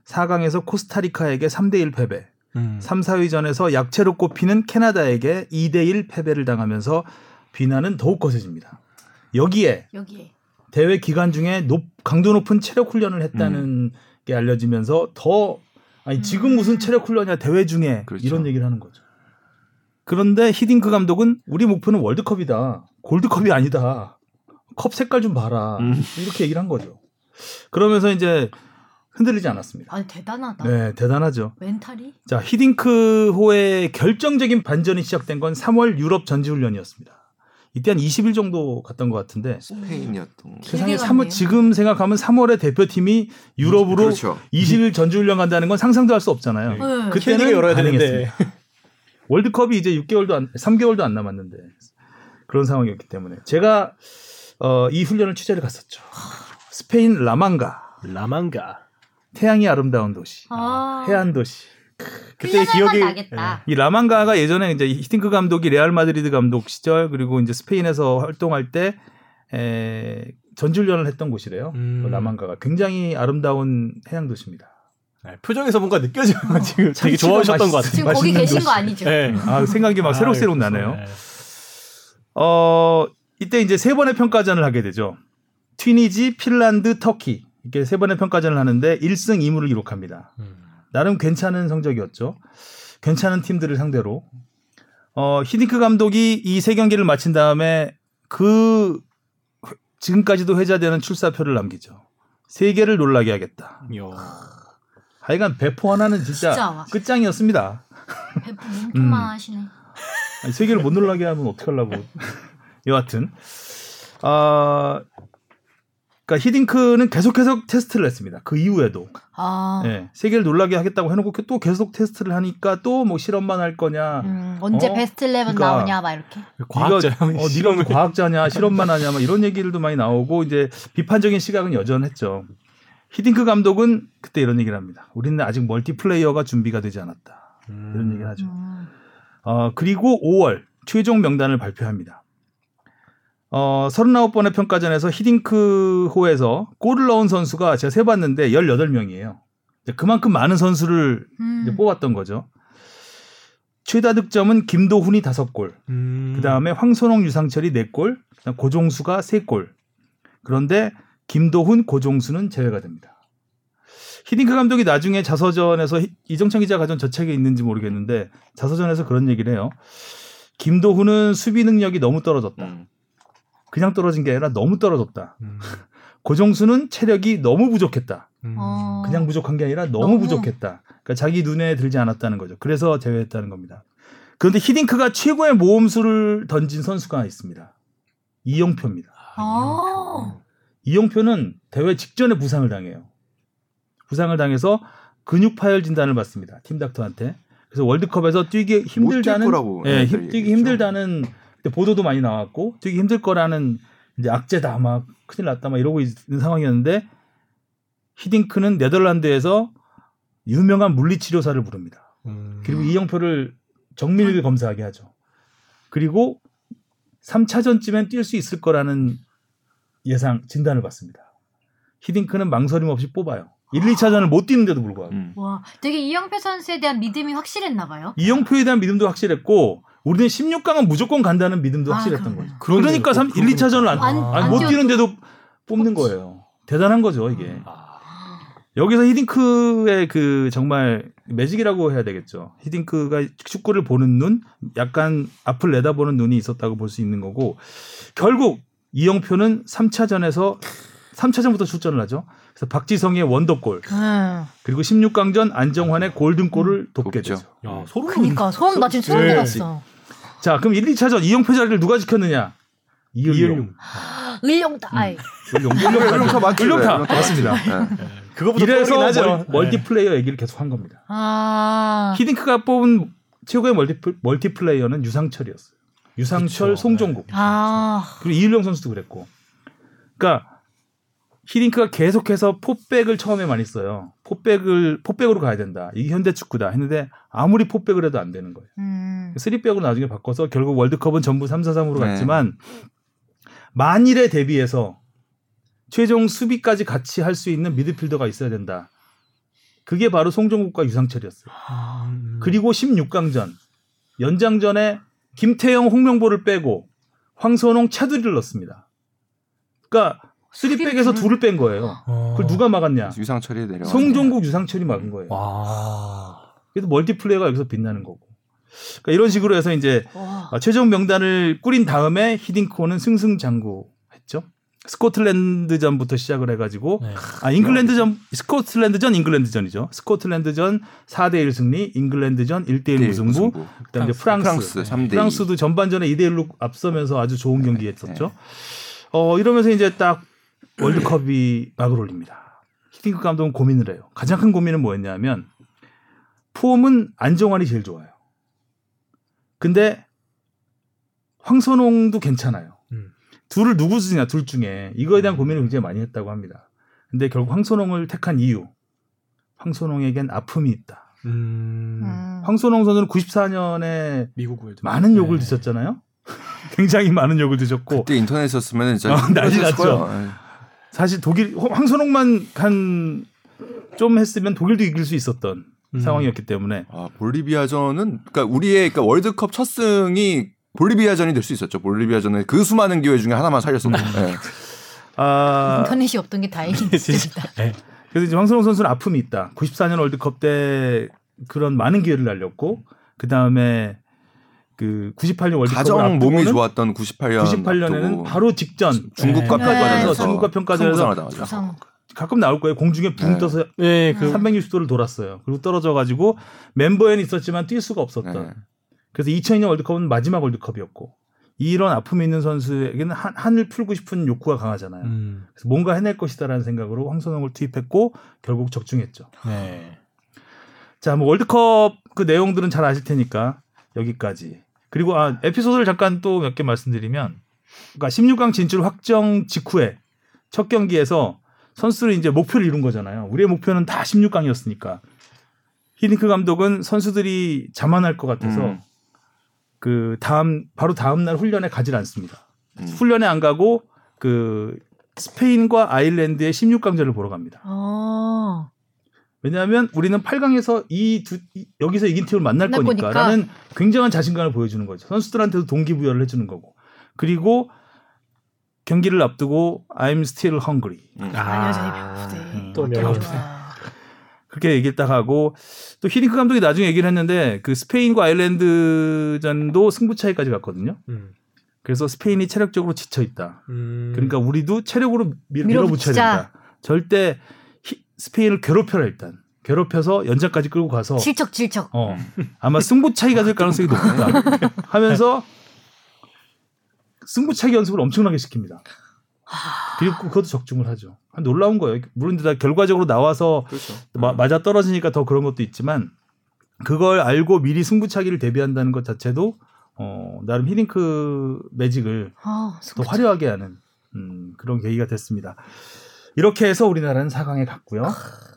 4강에서 코스타리카에게 3대 1 패배, 음. 3, 4위전에서 약체로 꼽히는 캐나다에게 2대 1 패배를 당하면서 비난은 더욱 거세집니다. 여기에 여기에. 대회 기간 중에 높, 강도 높은 체력 훈련을 했다는 게 알려지면서 더 아니 지금 무슨 체력 훈련이야 대회 중에 그렇죠. 이런 얘기를 하는 거죠. 그런데 히딩크 감독은 우리 목표는 월드컵이다. 골드컵이 아니다. 컵 색깔 좀 봐라. 음. 이렇게 얘기를 한 거죠. 그러면서 이제 흔들리지 않았습니다. 아니 대단하다. 네, 대단하죠. 멘탈이? 자, 히딩크호의 결정적인 반전이 시작된 건 3월 유럽 전지훈련이었습니다. 이때 한 20일 정도 갔던 것 같은데 스페인이었던 거. 세상에 길게 3월 갔네요. 지금 생각하면 3월에 대표팀이 유럽으로 그렇죠. 20일 전지훈련 간다는 건 상상도 할 수 없잖아요. 네. 힐링을 그때는 열어야. 되는데. 월드컵이 이제 6개월도 안 3개월도 안 남았는데 그런 상황이었기 때문에 제가 어, 이 훈련을 취재를 갔었죠. 스페인 라망가 라망가. 태양이 아름다운 도시 아. 해안 도시 그때 기억이 만 나겠다. 이 라망가가 예전에 이제 히딩크 감독이 레알 마드리드 감독 시절 그리고 이제 스페인에서 활동할 때 에, 전지훈련을 했던 곳이래요. 음. 그 라망가가 굉장히 아름다운 해양 도시입니다. 네, 표정에서 뭔가 느껴져요. [LAUGHS] 지금 되게 좋아하셨던 맛있- 것 같아요. 지금 거기 계신 도시. 거 아니죠? 네. 아 생각이 막 새록새록 아, 나네요. 그래서, 어 이때 이제 세 번의 평가전을 하게 되죠. 튀니지, 핀란드, 터키 이렇게 세 번의 평가전을 하는데 1승 2무를 기록합니다. 음. 나름 괜찮은 성적이었죠. 괜찮은 팀들을 상대로 어 히딩크 감독이 이 세 경기를 마친 다음에 그 회- 지금까지도 회자되는 출사표를 남기죠. 세계를 놀라게 하겠다. 이야. 하여간 배포 하나는 진짜, 진짜 와. 끝장이었습니다. 배포 몸통만 하시네. 아니, 세 개를 못 놀라게 하면 어떡하려고. [LAUGHS] 여하튼. 아, 그러니까 히딩크는 계속해서 테스트를 했습니다. 그 이후에도. 아, 예. 세 개를 놀라게 하겠다고 해놓고 또 계속 테스트를 하니까 또 뭐 실험만 할 거냐. 음, 언제 어? 베스트 11 그러니까 나오냐 막 이렇게. 과학자 네가, 어, 네가 뭐 과학자냐 실험만 하냐 막 이런 얘기들도 많이 나오고 이제 비판적인 시각은 여전했죠. 히딩크 감독은 그때 이런 얘기를 합니다. 우리는 아직 멀티플레이어가 준비가 되지 않았다. 이런 얘기를 하죠. 음. 어, 그리고 5월 최종 명단을 발표합니다. 어, 39번의 평가전에서 히딩크호에서 골을 넣은 선수가 제가 세봤는데 18명이에요. 그만큼 많은 선수를 음. 이제 뽑았던 거죠. 최다 득점은 김도훈이 5골, 음. 그 다음에 황선홍, 유상철이 4골, 그다음 고종수가 3골. 그런데 김도훈, 고종수는 제외가 됩니다. 히딩크 감독이 나중에 자서전에서 히- 이정찬 기자가 전저 책에 있는지 모르겠는데 자서전에서 그런 얘기를 해요. 김도훈은 수비 능력이 너무 떨어졌다. 음. 그냥 떨어진 게 아니라 너무 떨어졌다. 음. [LAUGHS] 고종수는 체력이 너무 부족했다. 음. 어. 그냥 부족한 게 아니라 너무, 너무. 부족했다. 그러니까 자기 눈에 들지 않았다는 거죠. 그래서 제외했다는 겁니다. 그런데 히딩크가 최고의 모험수를 던진 선수가 있습니다. 이영표입니다. 아. 이영표 는 대회 직전에 부상을 당해요. 부상을 당해서 근육 파열 진단을 받습니다. 팀 닥터한테. 그래서 월드컵에서 뛰기 힘들다는 거라고 예, 네, 힘, 뛰기 얘기했죠. 힘들다는 그때 보도도 많이 나왔고 뛰기 힘들 거라는 이제 악재다 막 큰일 났다 막 이러고 있는 상황이었는데 히딩크는 네덜란드에서 유명한 물리치료사를 부릅니다. 음. 그리고 이영표를 정밀 검사하게 하죠. 그리고 3차전쯤엔 뛸 수 있을 거라는 예상 진단을 받습니다. 히딩크는 망설임 없이 뽑아요. 1, 2차전을 못 뛰는데도 불구하고. 음. 와, 되게 이영표 선수에 대한 믿음이 확실했나 봐요. 이영표에 대한 믿음도 확실했고 우리는 16강은 무조건 간다는 믿음도 아, 확실했던. 거죠. 그러니까 3, 1, 2차전을 안, 안- 안 못 뛰는데도 뽑는 거예요. 대단한 거죠, 이게. 아. 여기서 히딩크의 그 정말 매직이라고 해야 되겠죠. 히딩크가 축구를 보는 눈, 약간 앞을 내다보는 눈이 있었다고 볼 수 있는 거고 결국 이영표는 3차전에서 3차전부터 출전을 하죠. 그래서 박지성의 원더골 음. 그리고 16강전 안정환의 골든골을 돕게 돕죠. 되죠. 야, 소름 그니까 소름 나 지금 소름 네. 돋았어. 자, 그럼 1, 2차전 이영표 자리를 누가 지켰느냐? 이을용. 을룡다. 아이. 을용. 을룡타 맞죠? 을룡타. 네, 맞습니다. 네. 그거부터 이래서. 멀, 네. 멀티플레이어 얘기를 계속 한 겁니다. 아. 히딩크가 뽑은 최고의 멀티플, 멀티플레이어는 유상철이었어요. 유상철, 그쵸. 송종국. 아. 그리고 이일령 선수도 그랬고. 그러니까 히딩크가 계속해서 포백을 처음에 많이 써요. 포백을 포백으로 가야 된다. 이게 현대 축구다 했는데 아무리 포백을 해도 안 되는 거예요. 음. 3백으로 나중에 바꿔서 결국 월드컵은 전부 3-4-3으로 네. 갔지만 만일에 대비해서 최종 수비까지 같이 할 수 있는 미드필더가 있어야 된다. 그게 바로 송종국과 유상철이었어요. 음. 그리고 16강전 연장전에 김태형, 홍명보를 빼고 황선홍, 차두리를 넣습니다. 그러니까 3백에서 둘을 뺀 거예요. 어. 그걸 누가 막았냐? 유상철이 내려. 송종국, 유상철이 막은 거예요. 와. 그래서 멀티플레이어가 여기서 빛나는 거고. 그러니까 이런 식으로 해서 이제 와. 아, 최종 명단을 꾸린 다음에 히딩크호는 승승장구했죠. 스코틀랜드전부터 시작을 해가지고 네. 아 잉글랜드전 스코틀랜드전 잉글랜드전이죠. 스코틀랜드전 4대 1 승리, 잉글랜드전 1대 1 무승부, 그다음에 이제 프랑스, 프랑스 3대 2. 프랑스 도 전반전에 2대 1로 앞서면서 아주 좋은 경기 했었죠. 어 이러면서 이제 딱 월드컵이 막을 올립니다. 히딩크 감독은 고민을 해요. 가장 큰 고민은 뭐였냐면 폼은 안정환이 제일 좋아요. 근데 황선홍도 괜찮아요. 음. 둘을 누구 쓰냐 둘 중에 이거에 대한 고민을 굉장히 많이 했다고 합니다. 근데 결국 황선홍을 택한 이유 황선홍에겐 아픔이 있다. 음. 음. 황선홍 선수는 94년에 미국을 많은 욕을 네. 드셨잖아요. [LAUGHS] 굉장히 많은 욕을 드셨고 그때 인터넷이었으면 진짜 어, 난리 났죠. 사실 독일 황선홍만 간좀 했으면 독일도 이길 수 있었던 음. 상황이었기 때문에 아, 볼리비아전은 그러니까 우리의 그러니까 월드컵 첫 승이 볼리비아전이 될 수 있었죠. 볼리비아전의 그 수많은 기회 중에 하나만 살렸었고. 예. 아 인터넷이 없던 게 다행이다. [LAUGHS] 진짜. 그래서 이제 황선홍 선수는 아픔이 있다. 94년 월드컵 때 그런 많은 기회를 날렸고 그 다음에 그 98년 월드컵을 가장 몸이 좋았던 98년 98년에는 바로 직전 중국과 네. 평가전에서 중국과 평가전에서. 가끔 나올 거예요. 공중에 붕 네. 떠서 네, 그 360도를 돌았어요. 그리고 떨어져 가지고 멤버에는 있었지만 뛸 수가 없었던. 네. 그래서 2002년 월드컵은 마지막 월드컵이었고 이런 아픔이 있는 선수에게는 한, 한을 풀고 싶은 욕구가 강하잖아요. 음. 그래서 뭔가 해낼 것이다라는 생각으로 황선홍을 투입했고 결국 적중했죠. 네. 자, 뭐 월드컵 그 내용들은 잘 아실 테니까 여기까지. 그리고 아 에피소드를 잠깐 또 몇 개 말씀드리면, 그러니까 16강 진출 확정 직후에 첫 경기에서 선수들이 이제 목표를 이룬 거잖아요. 우리의 목표는 다 16강이었으니까. 히딩크 감독은 선수들이 자만할 것 같아서 음. 그 다음 바로 다음 날 훈련에 가질 않습니다. 음. 훈련에 안 가고 그 스페인과 아일랜드의 16강전을 보러 갑니다. 아. 왜냐하면 우리는 8강에서 이 두 여기서 이긴 팀을 만날 거니까라는 굉장한 자신감을 보여주는 거죠. 선수들한테도 동기부여를 해주는 거고. 그리고 경기를 앞두고 I'm still hungry. 아, 여전히 배고프대. 음, 또 배고프대. 그렇게 얘기를 딱 하고 또 히딩크 감독이 나중에 얘기를 했는데 그 스페인과 아일랜드전도 승부 차이까지 갔거든요. 음. 그래서 스페인이 체력적으로 지쳐 있다. 음. 그러니까 우리도 체력으로 밀, 밀어붙여야. 된다. 절대 히- 스페인을 괴롭혀라 일단. 괴롭혀서 연장까지 끌고 가서 질척 질척. 어 아마 승부 차이가 될 가능성이 높다 [LAUGHS] 하면서 승부 차기 연습을 엄청나게 시킵니다. 그리고 그것도 적중을 하죠. 아, 놀라운 거예요. 물론 다 결과적으로 나와서 그렇죠. 마- 맞아 떨어지니까 더 그런 것도 있지만 그걸 알고 미리 승부차기를 대비한다는 것 자체도 어, 나름 히딩크 매직을 아, 더. 화려하게 하는 음, 그런 계기가 됐습니다. 이렇게 해서 우리나라는 4강에 갔고요.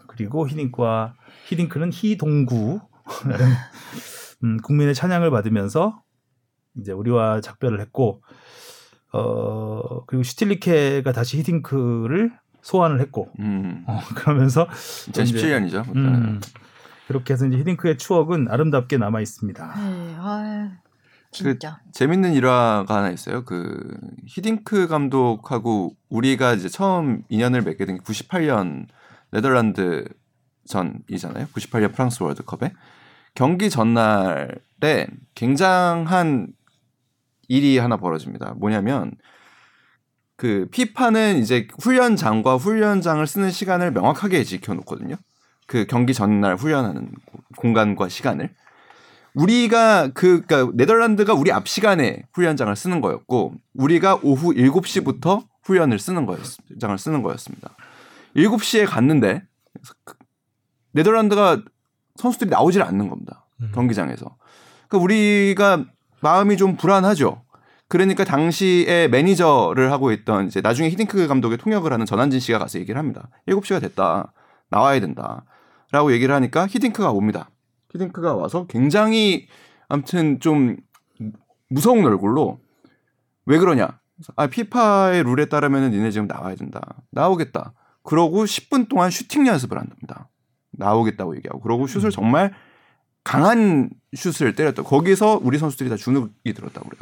그리고 히딩크와 히딩크는 히동구 [LAUGHS] 음, 국민의 찬양을 받으면서 이제 우리와 작별을 했고 어 그리고 슈틸리케가 다시 히딩크를 소환을 했고 음. 어, 그러면서 2017년이죠. 음, 그렇게 해서 이제 히딩크의 추억은 아름답게 남아 있습니다. 네, 아, 진짜. 재밌는 일화가 하나 있어요. 그 히딩크 감독하고 우리가 이제 처음 인연을 맺게 된 게 98년 네덜란드 전이잖아요. 98년 프랑스 월드컵에 경기 전날에 굉장한 일이 하나 벌어집니다. 뭐냐면 그 피파는 이제 훈련장과 훈련장을 쓰는 시간을 명확하게 지켜놓거든요. 그 경기 전날 훈련하는 공간과 시간을. 우리가 그 그러니까 네덜란드가 우리 앞 시간에 훈련장을 쓰는 거였고 우리가 오후 7시부터 훈련을 쓰는 거였 장을 쓰는 거였습니다. 7시에 갔는데 그 네덜란드가 선수들이 나오질 않는 겁니다. 음. 경기장에서. 그러니까 우리가 마음이 좀 불안하죠. 그러니까 당시에 매니저를 하고 있던 이제 나중에 히딩크 감독의 통역을 하는 전한진 씨가 가서 얘기를 합니다. 7시가 됐다. 나와야 된다. 라고 얘기를 하니까 히딩크가 옵니다. 히딩크가 와서 굉장히 아무튼 좀 무서운 얼굴로 왜 그러냐? 아 피파의 룰에 따르면 니네 지금 나와야 된다. 나오겠다. 그러고 10분 동안 슈팅 연습을 한답니다. 나오겠다고 얘기하고 그러고 슛을 정말 강한 슛을 때렸다. 거기서 우리 선수들이 다 주눅이 들었다고 그래요.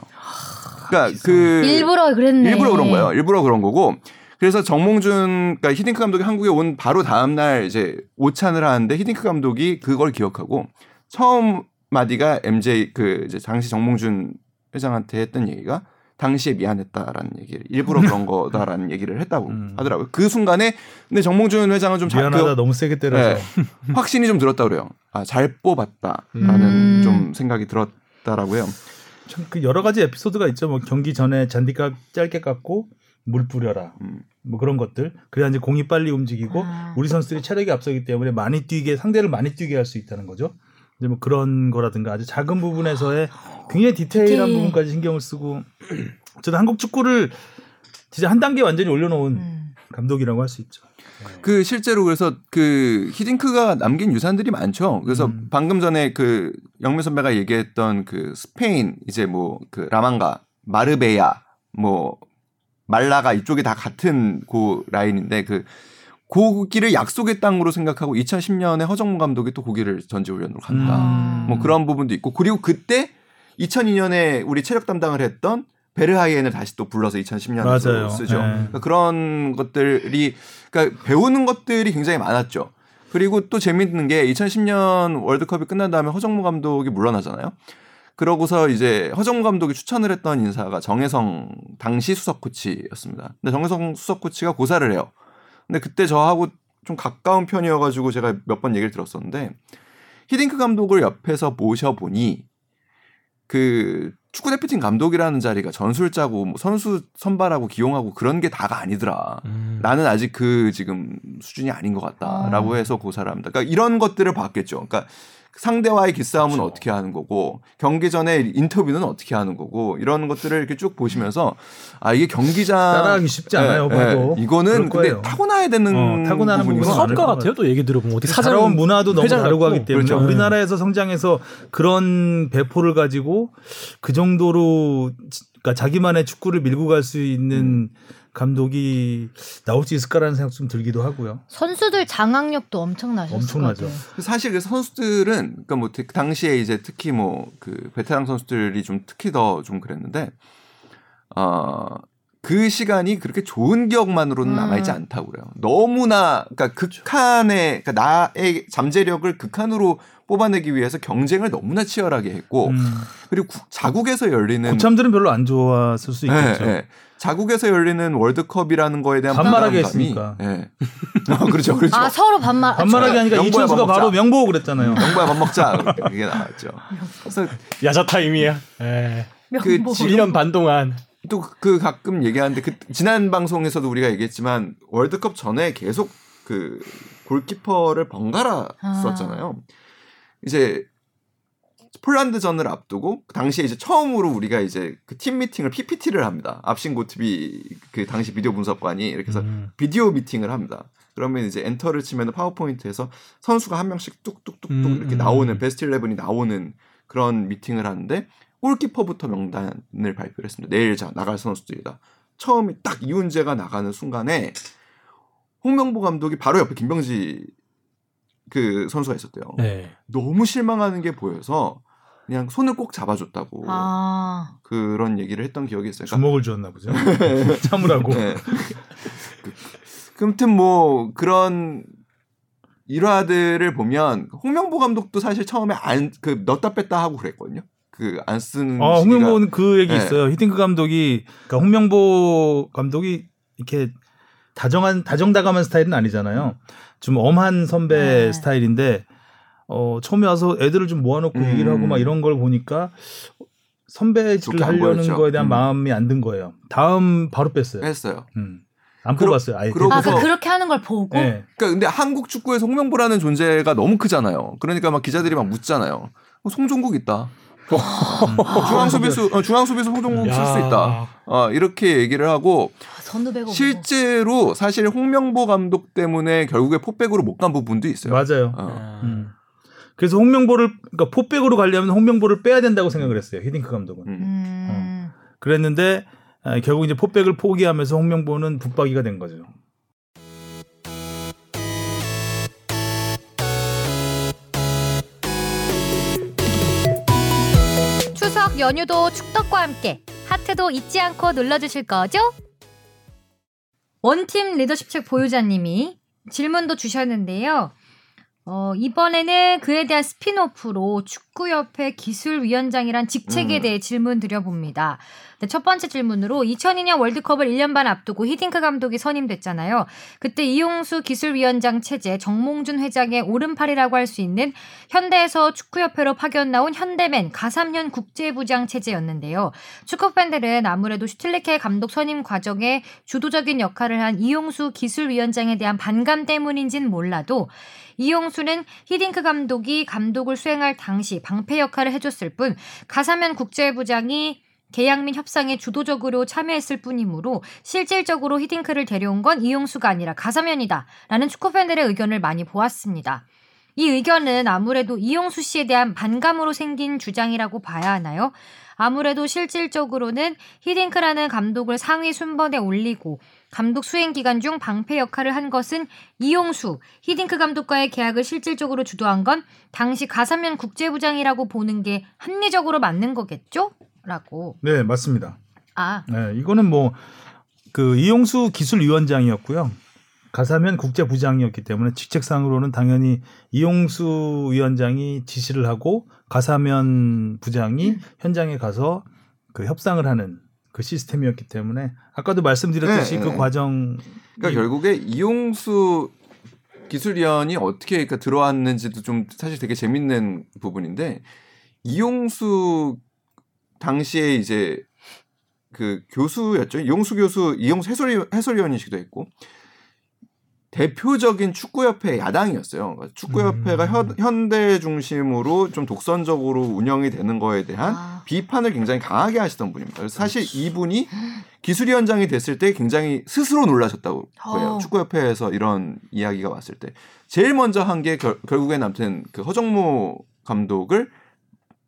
그러니까 그 일부러 그랬네. 일부러 그런 거예요. 일부러 그런 거고. 그래서 정몽준, 그러니까 히딩크 감독이 한국에 온 바로 다음 날 이제 오찬을 하는데 히딩크 감독이 그걸 기억하고 처음 마디가 MJ 그 이제 당시 정몽준 회장한테 했던 얘기가 당시에 미안했다라는 얘기를 일부러 그런 거다라는 얘기를 했다고 음. 하더라고요. 그 순간에 근데 정몽준 회장은 좀 잘, 미안하다 그 너무 세게 때려서 네. 확신이 좀 들었다 그래요. 아, 잘 뽑았다라는 음. 좀 생각이 들었다라고요. 참 그 여러 가지 에피소드가 있죠. 뭐 경기 전에 잔디각 짧게 깎고 물 뿌려라. 음. 뭐 그런 것들. 그래야 이제 공이 빨리 움직이고 아. 우리 선수들이 체력이 앞서기 때문에 많이 뛰게 상대를 많이 뛰게 할 수 있다는 거죠. 이제 뭐 그런 거라든가 아주 작은 부분에서의 굉장히 디테일한 디테일. 부분까지 신경을 쓰고 [CLEARS THROAT] 어쨌든 한국 축구를 진짜 한 단계 완전히 올려놓은 음. 감독이라고 할 수 있죠. 그 실제로 그래서 그 히딩크가 남긴 유산들이 많죠. 그래서 음. 방금 전에 그 영미 선배가 얘기했던 그 스페인 이제 뭐 그 라만가, 마르베야, 뭐 말라가 이쪽이 다 같은 그 라인인데 그 고기를 약속의 땅으로 생각하고 2010년에 허정무 감독이 또 고기를 전지훈련으로 간다. 음. 뭐 그런 부분도 있고 그리고 그때 2002년에 우리 체력 담당을 했던 베르하이엔을 다시 또 불러서 2010년에 맞아요. 쓰죠. 네. 그러니까 그런 것들이 그러니까 배우는 것들이 굉장히 많았죠. 그리고 또 재밌는 게 2010년 월드컵이 끝난 다음에 허정무 감독이 물러나잖아요. 그러고서 이제 허정무 감독이 추천을 했던 인사가 정혜성 당시 수석 코치였습니다. 근데 정혜성 수석 코치가 고사를 해요. 근데 그때 저하고 좀 가까운 편이어가지고 제가 몇 번 얘기를 들었었는데 히딩크 감독을 옆에서 모셔보니 그 축구 대표팀 감독이라는 자리가 전술 짜고 뭐 선수 선발하고 기용하고 그런 게 다가 아니더라. 음. 나는 아직 그 지금 수준이 아닌 것 같다라고 해서 고사를 합니다. 그러니까 이런 것들을 봤겠죠. 그러니까 상대와의 기싸움은 그렇죠. 어떻게 하는 거고 경기 전에 인터뷰는 어떻게 하는 거고 이런 것들을 이렇게 쭉 보시면서 아 이게 경기장 따라하기 쉽지 않아요, 예. 예. 이거는. 근데 타고나야 되는 어, 타고나는 많을 사업가 것 같아요. 또 얘기 들어보면 사장 살아온 문화도 너무 다르고. 하기 때문에 그렇죠. 우리나라에서 성장해서 그런 배포를 가지고 그 정도로 지- 그러니까 자기만의 축구를 밀고 갈 수 있는 감독이 나올 수 있을까라는 생각 좀 들기도 하고요. 선수들 장악력도 엄청나죠. 것 같아요. 사실 그 선수들은 그러니까 뭐 그 당시에 이제 특히 뭐 그 베테랑 선수들이 좀 특히 더 좀 그랬는데 어 그 시간이 그렇게 좋은 기억만으로는 음. 남아 있지 않다고 그래요. 너무나 그러니까 극한의 그러니까 나의 잠재력을 극한으로 뽑아내기 위해서 경쟁을 너무나 치열하게 했고 음. 그리고 국- 자국에서 열리는 고참들은 별로 안 좋았을 수 있겠죠. 예, 예. 자국에서 열리는 월드컵이라는 거에 대한 반말하게 했으니까. 예. 어, [LAUGHS] 그렇죠, 그렇죠. 아 서로 반말. 반말하게 하니까 명보야, 이천수가. 바로 명보 그랬잖아요. 영구야 밥 먹자 그게 나왔죠. 그래서 [LAUGHS] 야자 타임이야. 예. 그 명보. 1년 반 동안 또 그 가끔 얘기하는데 그 지난 방송에서도 우리가 얘기했지만 월드컵 전에 계속 그 골키퍼를 번갈아 아. 썼잖아요. 이제 폴란드전을 앞두고 그 당시에 이제 처음으로 우리가 이제 그 팀 미팅을 PPT를 합니다. 압신 고트비 그 당시 비디오 분석관이 이렇게 해서 음. 비디오 미팅을 합니다. 그러면 이제 엔터를 치면 파워포인트에서 선수가 한 명씩 뚝뚝뚝뚝 음, 이렇게 음. 나오는 베스트 11이 나오는 그런 미팅을 하는데 골키퍼부터 명단을 발표를 했습니다. 내일 자 나갈 선수들이다. 처음에 딱 이훈재가 나가는 순간에 홍명보 감독이 바로 옆에 김병지 그 선수가 있었대요. 네. 너무 실망하는 게 보여서 그냥 손을 꼭 잡아줬다고 아 그런 얘기를 했던 기억이 있어요. 그러니까 주먹을 주었나 보죠. [LAUGHS] 참으라고. 네. 그, 아무튼 뭐 그런 일화들을 보면 홍명보 감독도 사실 처음에 안 그 넣다 뺐다 하고 그랬거든요. 그안 쓰는 아, 홍명보는 그 얘기 네. 있어요. 히딩크 감독이 그러니까 홍명보 감독이 이렇게 다정한 다정다감한 스타일은 아니잖아요. 좀 엄한 선배 네. 스타일인데 어 처음에 와서 애들을 좀 모아놓고 음. 얘기를 하고 막 이런 걸 보니까 선배질을 하려는. 거에 대한 음. 마음이 안 든 거예요. 다음 바로 뺐어요. 했어요. 음. 안 그러- 뽑았어요. 아예. 그러고서- 아. 그 그렇게 하는 걸 보고 네. 그러니까 근데 한국 축구에서 홍명보라는 존재가 너무 크잖아요. 그러니까 막 기자들이 막 묻잖아요. 어, 송종국 있다. 중앙 수비수 어, 중앙 수비수 송종국 쓸수 야. 있다. 어, 이렇게 얘기를 하고 뭐. 실제로 사실 홍명보 감독 때문에 결국에 포백으로 못 간 부분도 있어요. 맞아요. 어. 음. 그래서 홍명보를 그러니까 포백으로 가려면 홍명보를 빼야 된다고 생각을 했어요. 히딩크 감독은. 음. 음. 그랬는데 아, 결국 이제 포백을 포기하면서 홍명보는 붙박이가 된 거죠. 연휴도 축덕과 함께 하트도 잊지 않고 눌러주실 거죠? 원팀 리더십 책 보유자님이 질문도 주셨는데요. 어, 이번에는 그에 대한 스핀오프로 축구협회 기술위원장이란 직책에 음. 대해 질문 드려봅니다. 네, 첫 번째 질문으로 2002년 월드컵을 1년 반 앞두고 히딩크 감독이 선임됐잖아요. 그때 이용수 기술위원장 체제, 정몽준 회장의 오른팔이라고 할 수 있는 현대에서 축구협회로 파견 나온 현대맨 가삼현 국제부장 체제였는데요. 축구팬들은 아무래도 슈틸리케 감독 선임 과정에 주도적인 역할을 한 이용수 기술위원장에 대한 반감 때문인진 몰라도 이용수는 히딩크 감독이 감독을 수행할 당시 방패 역할을 해줬을 뿐 가사면 국제부장이 계약 및 협상에 주도적으로 참여했을 뿐이므로 실질적으로 히딩크를 데려온 건 이용수가 아니라 가사면이다 라는 축구팬들의 의견을 많이 보았습니다. 이 의견은 아무래도 이용수 씨에 대한 반감으로 생긴 주장이라고 봐야 하나요? 아무래도 실질적으로는 히딩크라는 감독을 상위 순번에 올리고 감독 수행 기간 중 방패 역할을 한 것은 이용수, 히딩크 감독과의 계약을 실질적으로 주도한 건 당시 가사면 국제부장이라고 보는 게 합리적으로 맞는 거겠죠? 라고. 네, 맞습니다. 아, 네, 이거는 뭐 그 이용수 기술위원장이었고요. 가사면 국제부장이었기 때문에 직책상으로는 당연히 이용수 위원장이 지시를 하고 가사면 부장이 현장에 가서 그 협상을 하는 그 시스템이었기 때문에 아까도 말씀드렸듯이 네, 그 네. 과정 그러니까 결국에 이용수 기술위원이 어떻게 그러니까 들어왔는지도 좀 사실 되게 재밌는 부분인데 이용수 당시에 이제 그 교수였죠. 이용수 교수, 이용수 해설, 해설위원이시기도 했고 대표적인 축구협회 야당이었어요. 그러니까 축구협회가 현, 현대 중심으로 좀 독선적으로 운영이 되는 거에 대한 아. 비판을 굉장히 강하게 하시던 분입니다. 사실 이분이 기술위원장이 됐을 때 굉장히 스스로 놀라셨다고 해요. 어. 축구협회에서 이런 이야기가 왔을 때 제일 먼저 한 게 결국엔 아무튼 그 허정모 감독을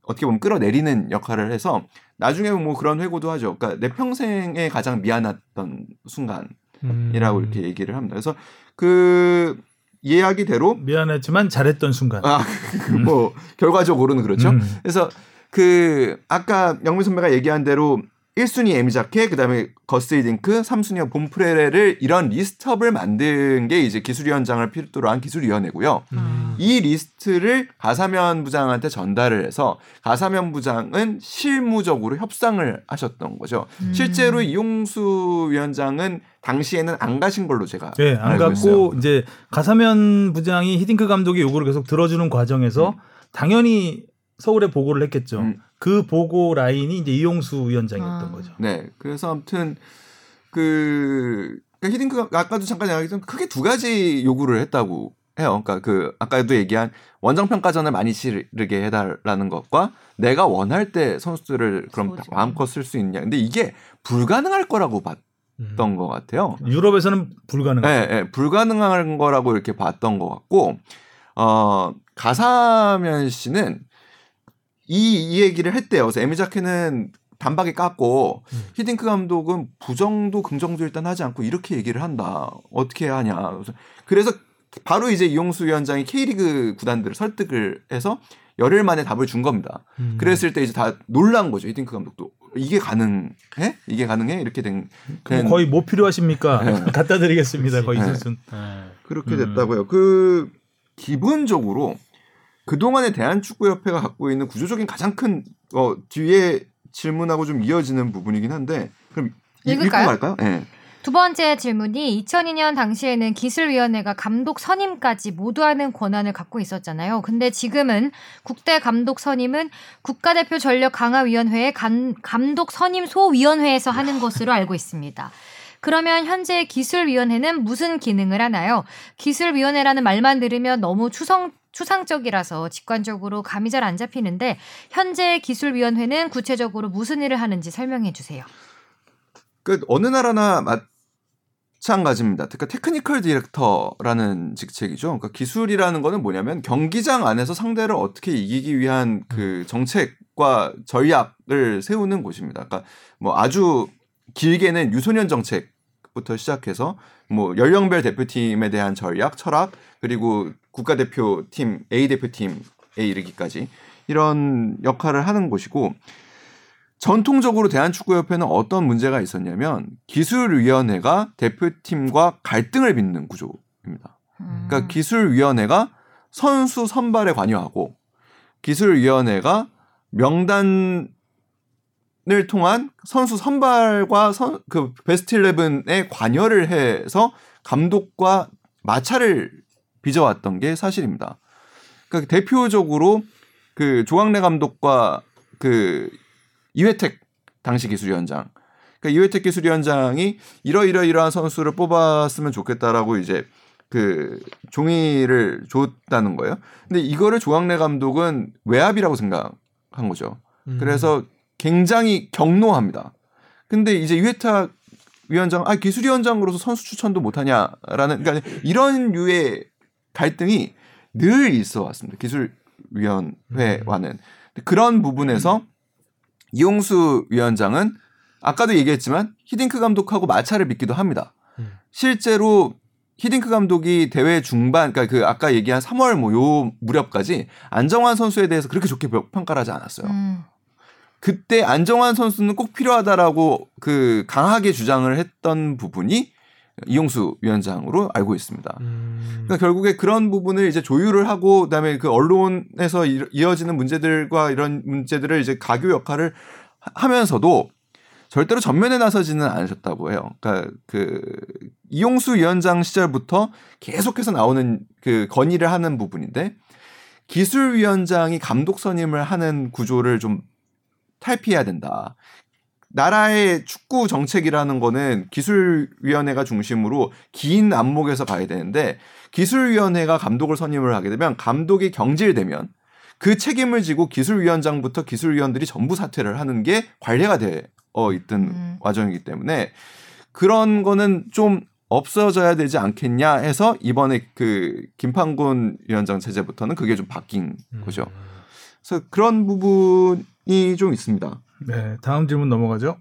어떻게 보면 끌어내리는 역할을 해서 나중에 뭐 그런 회고도 하죠. 그러니까 내 평생에 가장 미안했던 순간이라고 음. 이렇게 얘기를 합니다. 그래서 그 이야기대로 미안했지만 잘했던 순간. 아, [LAUGHS] 뭐 결과적으로는 그렇죠. 음. 그래서 그 아까 영민 선배가 얘기한 대로 1순위 에메 자케 그 다음에 거스 히딩크 3순위 본프레레를 이런 list-up을 만든 게 이제 기술위원장을 필두로 한 기술위원회고요. 음. 이 리스트를 가삼현 부장한테 전달을 해서 가삼현 부장은 실무적으로 협상을 하셨던 거죠. 음. 실제로 이용수 위원장은 당시에는 안 가신 걸로 제가 네, 안 알고 갔고 있어요. 이제 가삼현 부장이 히딩크 감독의 요구를 계속 들어주는 과정에서 당연히 서울에 보고를 했겠죠. 음. 그 보고 라인이 이제 이용수 위원장이었던 아. 거죠. 네, 그래서 아무튼 그 그러니까 히딩크가 아까도 잠깐 이야기했던 크게 두 가지 요구를 했다고 해요. 그러니까 그 아까도 얘기한 원정 평가전을 많이 치르게 해달라는 것과 내가 원할 때 선수들을 그럼. 마음껏 쓸 수 있냐. 근데 이게 불가능할 거라고 봤던 것 같아요. 유럽에서는 불가능한. 예, 예, 불가능한 거라고 이렇게 봤던 것 같고, 어, 가사면 씨는 이, 이 얘기를 했대요. 그래서 에미자케는 단박에 깠고, 히딩크 감독은 부정도 긍정도 일단 하지 않고 이렇게 얘기를 한다. 어떻게 해야 하냐. 그래서, 그래서 바로 이제 이용수 위원장이 K리그 구단들을 설득을 해서 열흘 만에 답을 준 겁니다. 음. 그랬을 때 이제 다 놀란 거죠. 히딩크 감독도. 이게 가능해? 이게 가능해? 이렇게 된. 그럼 된- 거의 뭐 필요하십니까? 네. [LAUGHS] 갖다 드리겠습니다. 거의 네. 선수는. 그렇게 음. 됐다고요. 그 기본적으로 그동안의 대한축구협회가 갖고 있는 구조적인 가장 큰 어, 뒤에 질문하고 좀 이어지는 부분이긴 한데 그럼 이- 읽고 읽을까요? 갈까요? 네. 두 번째 질문이 2002년 당시에는 기술위원회가 감독 선임까지 모두 하는 권한을 갖고 있었잖아요. 근데 지금은 국대 감독 선임은 국가대표 전력 강화위원회의 간- 감독 선임 소위원회에서 하는 것으로 알고 있습니다. 그러면 현재 기술위원회는 무슨 기능을 하나요? 기술위원회라는 말만 들으면 너무 추성 추상적이라서 직관적으로 감이 잘 안 잡히는데 현재 기술위원회는 구체적으로 무슨 일을 하는지 설명해 주세요. 그 어느 나라나 마찬가지입니다. 그러니까 technical director라는 직책이죠. 그러니까 기술이라는 거는 뭐냐면 경기장 안에서 상대를 어떻게 이기기 위한 그 정책과 전략을 세우는 곳입니다. 그러니까 뭐 아주 길게는 유소년 정책 부터 시작해서 뭐 연령별 대표팀에 대한 전략, 철학 그리고 국가대표팀 A 대표팀에 이르기까지 이런 역할을 하는 곳이고 전통적으로 대한축구협회는 어떤 문제가 있었냐면 기술위원회가 대표팀과 갈등을 빚는 구조입니다. 음. 그러니까 기술위원회가 선수 선발에 관여하고 기술위원회가 명단을 통한 선수 선발과 선, 그 베스트 11에 관여를 해서 감독과 마찰을 빚어왔던 게 사실입니다. 그러니까 대표적으로 그 조광래 감독과 그 이회택 당시 기술위원장. 그러니까 이회택 기술위원장이 이러이러이러한 선수를 뽑았으면 좋겠다라고 이제 그 종이를 줬다는 거예요. 근데 이거를 조광래 감독은 외압이라고 생각한 거죠. 그래서 굉장히 경노합니다. 근데 이제 이회탁 위원장, 아 기술위원장으로서 선수 추천도 못하냐라는 그러니까 이런 류의 갈등이 늘 있어 왔습니다. 기술위원회와는 그런 부분에서 이용수 위원장은 아까도 얘기했지만 히딩크 감독하고 마찰을 빚기도 합니다. 실제로 히딩크 감독이 대회 중반, 그러니까 그 아까 얘기한 3월 뭐 요 무렵까지 안정환 선수에 대해서 그렇게 좋게 평가를 하지 않았어요. 음. 그때 안정환 선수는 꼭 필요하다라고 그 강하게 주장을 했던 부분이 이용수 위원장으로 알고 있습니다. 그러니까 결국에 그런 부분을 이제 조율을 하고 그다음에 그 언론에서 이- 이어지는 문제들과 이런 문제들을 이제 가교 역할을 하- 하면서도 절대로 전면에 나서지는 않으셨다고 해요. 그러니까 그 이용수 위원장 시절부터 계속해서 나오는 그 건의를 하는 부분인데 기술위원장이 감독 선임을 하는 구조를 좀 탈피해야 된다. 나라의 축구 정책이라는 거는 기술위원회가 중심으로 긴 안목에서 봐야 되는데 기술위원회가 감독을 선임을 하게 되면 감독이 경질되면 그 책임을 지고 기술위원장부터 기술위원들이 전부 사퇴를 하는 게 관례가 되어 있던 음. 과정이기 때문에 그런 거는 좀 없어져야 되지 않겠냐 해서 이번에 그 김판곤 위원장 체제부터는 그게 좀 바뀐 거죠. 그래서 그런 부분이 좀 있습니다. 네, 다음 질문 넘어가죠.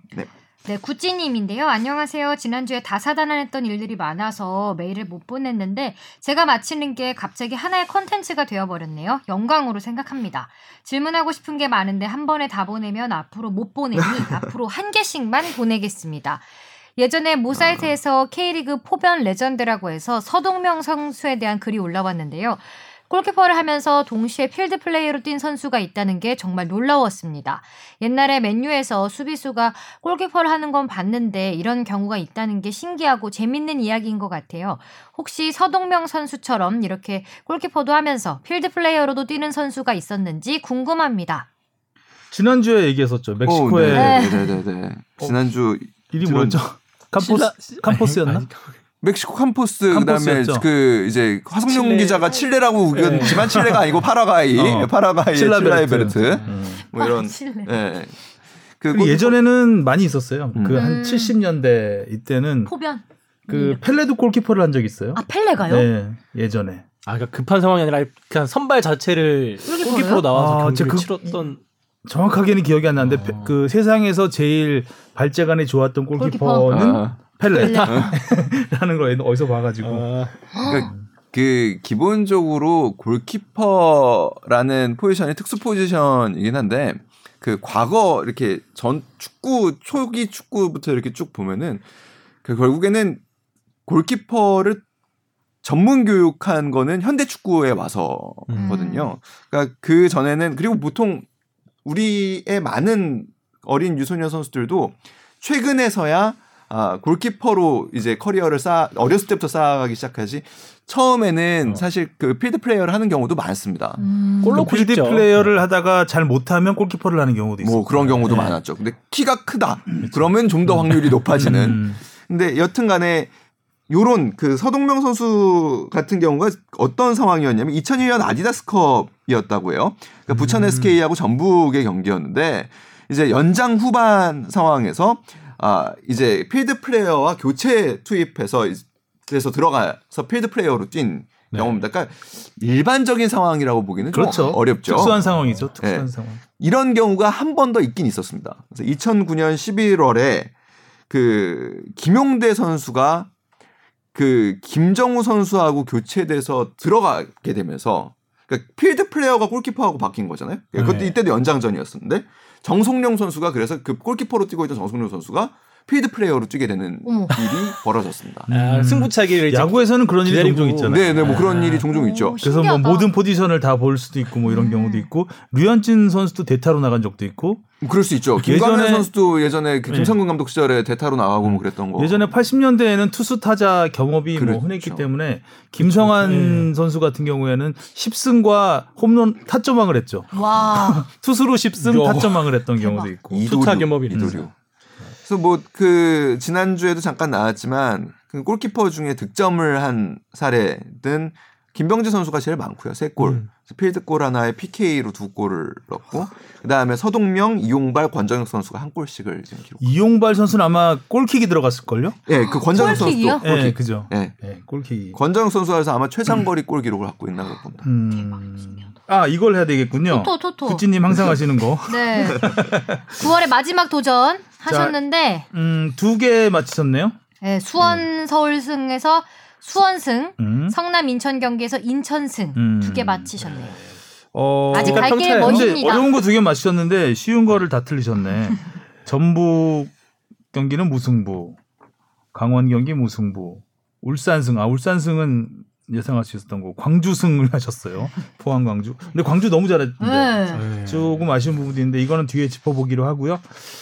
네, 구찌님인데요. 안녕하세요. 지난주에 다사다난했던 일들이 많아서 메일을 못 보냈는데 제가 마치는 게 갑자기 하나의 컨텐츠가 되어버렸네요. 영광으로 생각합니다. 질문하고 싶은 게 많은데 한 번에 다 보내면 앞으로 못 보내니 [LAUGHS] 앞으로 한 개씩만 보내겠습니다. 예전에 모사이트에서 K리그 포변 레전드라고 해서 서동명 선수에 대한 글이 올라왔는데요. 골키퍼를 하면서 동시에 필드 플레이어로 뛴 선수가 있다는 게 정말 놀라웠습니다. 옛날에 맨유에서 수비수가 골키퍼를 하는 건 봤는데 이런 경우가 있다는 게 신기하고 재밌는 이야기인 것 같아요. 혹시 서동명 선수처럼 이렇게 골키퍼도 하면서 필드 플레이어로도 뛰는 선수가 있었는지 궁금합니다. 지난주에 얘기했었죠. 멕시코에 어, 네, 네, 네, 네. 지난주 이름이 들은- 뭐였죠? [LAUGHS] 캠포스 캠포스였나? 멕시코 캠포스 그다음에. 그 이제 화성룡 칠레. 기자가 칠레라고 우겼지만 칠레가 아니고 파라과이 어. 파라과이의 칠라베르트. 칠라베르트 음. 뭐 이런 아. 예. 그리고 예전에는 많이 있었어요. 음. 그한 음. 70년대 이때는 포변. 그 펠레도 골키퍼를 한 적 있어요. 아 펠레가요? 네, 예전에. 아, 그러니까 급한 상황이 아니라 그냥 선발 자체를? 골키퍼로 나와서 아, 경기를 저 그- 치렀던 정확하게는 기억이 안 나는데 어. 페- 그 세상에서 제일 발재간이 좋았던 골키퍼는 아, 펠레라는 [LAUGHS] 걸 어디서 봐가지고. 아, 그러니까 그 기본적으로 골키퍼라는 포지션이 특수 포지션이긴 한데 그 과거 이렇게 전 축구 초기 축구부터 이렇게 쭉 보면은 그 결국에는 골키퍼를 전문 교육한 거는 현대 축구에 와서거든요. 그러니까 그 전에는 그리고 보통 우리의 많은 어린 유소년 선수들도 최근에서야 아, 골키퍼로 이제 커리어를 쌓아 어렸을 때부터 쌓아가기 시작하지 처음에는 어. 사실 그 필드 플레이어를 하는 경우도 많습니다. 음. 골 넣고 필드. 플레이어를 하다가 잘 못하면 골키퍼를 하는 경우도 있어요. 뭐 그런 경우도 많았죠. 근데 키가 크다. 그러면 좀 더 확률이 높아지는. 음. 근데 여튼간에 요런 그 서동명 선수 같은 경우가 어떤 상황이었냐면 2001년 아디다스컵이었다고 해요. 그러니까 부천 SK하고 전북의 경기였는데 이제 연장 후반 상황에서 아 이제 필드 플레이어와 교체 투입해서 그래서 들어가서 필드 플레이어로 뛴 네. 경우입니다. 그러니까 일반적인 상황이라고 보기는 그렇죠. 좀 어렵죠. 특수한 상황이죠. 특수한 네. 상황. 이런 경우가 한 번 더 있긴 있었습니다. 그래서 2009년 11월에 그 김용대 선수가 그 김정우 선수하고 교체돼서 들어가게 되면서 그러니까 필드 플레이어가 골키퍼하고 바뀐 거잖아요. 그때 네. 이때도 연장전이었었는데 정성룡 선수가 그래서 그 골키퍼로 뛰고 있던 정성룡 선수가 필드 플레이어로 뛰게 되는 어머. 일이 벌어졌습니다. 아, 음. 승부차기를 이제 야구에서는 그런 일이. 종종 있잖아요. 네, 네, 뭐 그런 일이 종종 있죠. 오, 그래서 뭐 신기하다. 모든 포지션을 다 볼 수도 있고 뭐 이런 음. 경우도 있고 류현진 선수도 대타로 나간 적도 있고 그럴 수 있죠. 김광현 예전에- 선수도 예전에 그 네. 김성근 감독 시절에 대타로 나가고 뭐 그랬던 거. 예전에 80년대에는 투수 타자 경험이 뭐 그렇죠. 흔했기 때문에 김성환 선수 같은 경우에는 10승과 홈런 타점왕을 했죠. 와. [LAUGHS] 투수로 10승 야. 타점왕을 했던 경우도. 있고. 이도류, 투타 이도류. 진짜. 그래서 뭐 그 지난주에도 잠깐 나왔지만 그 골키퍼 중에 득점을 한 사례는 김병재 선수가 제일 많고요. 세 골. 음. 필드골 하나에 PK로 두 골을 넣고 그다음에 서동명, 이용발, 권정혁 선수가 한 골씩을 지금 기록. 이용발 선수는 아마 골킥이 들어갔을 걸요? 예, 그 권정혁 골킥이요? 선수도 예, 골킥. 그죠. 예. 예, 골킥이. 권정혁 선수에서 아마 최장거리 골 기록을 갖고 있나 봅니다. 음. 아, 이걸 해야 되겠군요. 토토 토토. 구찌 님 항상 하시는 거. [LAUGHS] 네. 9월에 마지막 도전 하셨는데 음, 두 개 맞히셨네요. 네, 수원 서울승에서 수원승, 음. 성남 인천 경기에서 인천승 음. 두개 맞히셨네요. 어, 아직 그러니까 갈길 평타예요. 근데 멋입니다. 어려운 거 두 개 맞히셨는데 쉬운 거를 다 틀리셨네. [LAUGHS] 전북 경기는 무승부, 강원 경기 무승부, 울산승. 아 울산승은 예상할 수 있었던 거 광주승을 하셨어요. 포항 광주. 근데 광주 너무 잘했는데 네. 조금 아쉬운 부분도 있는데 이거는 뒤에 짚어보기로 하고요.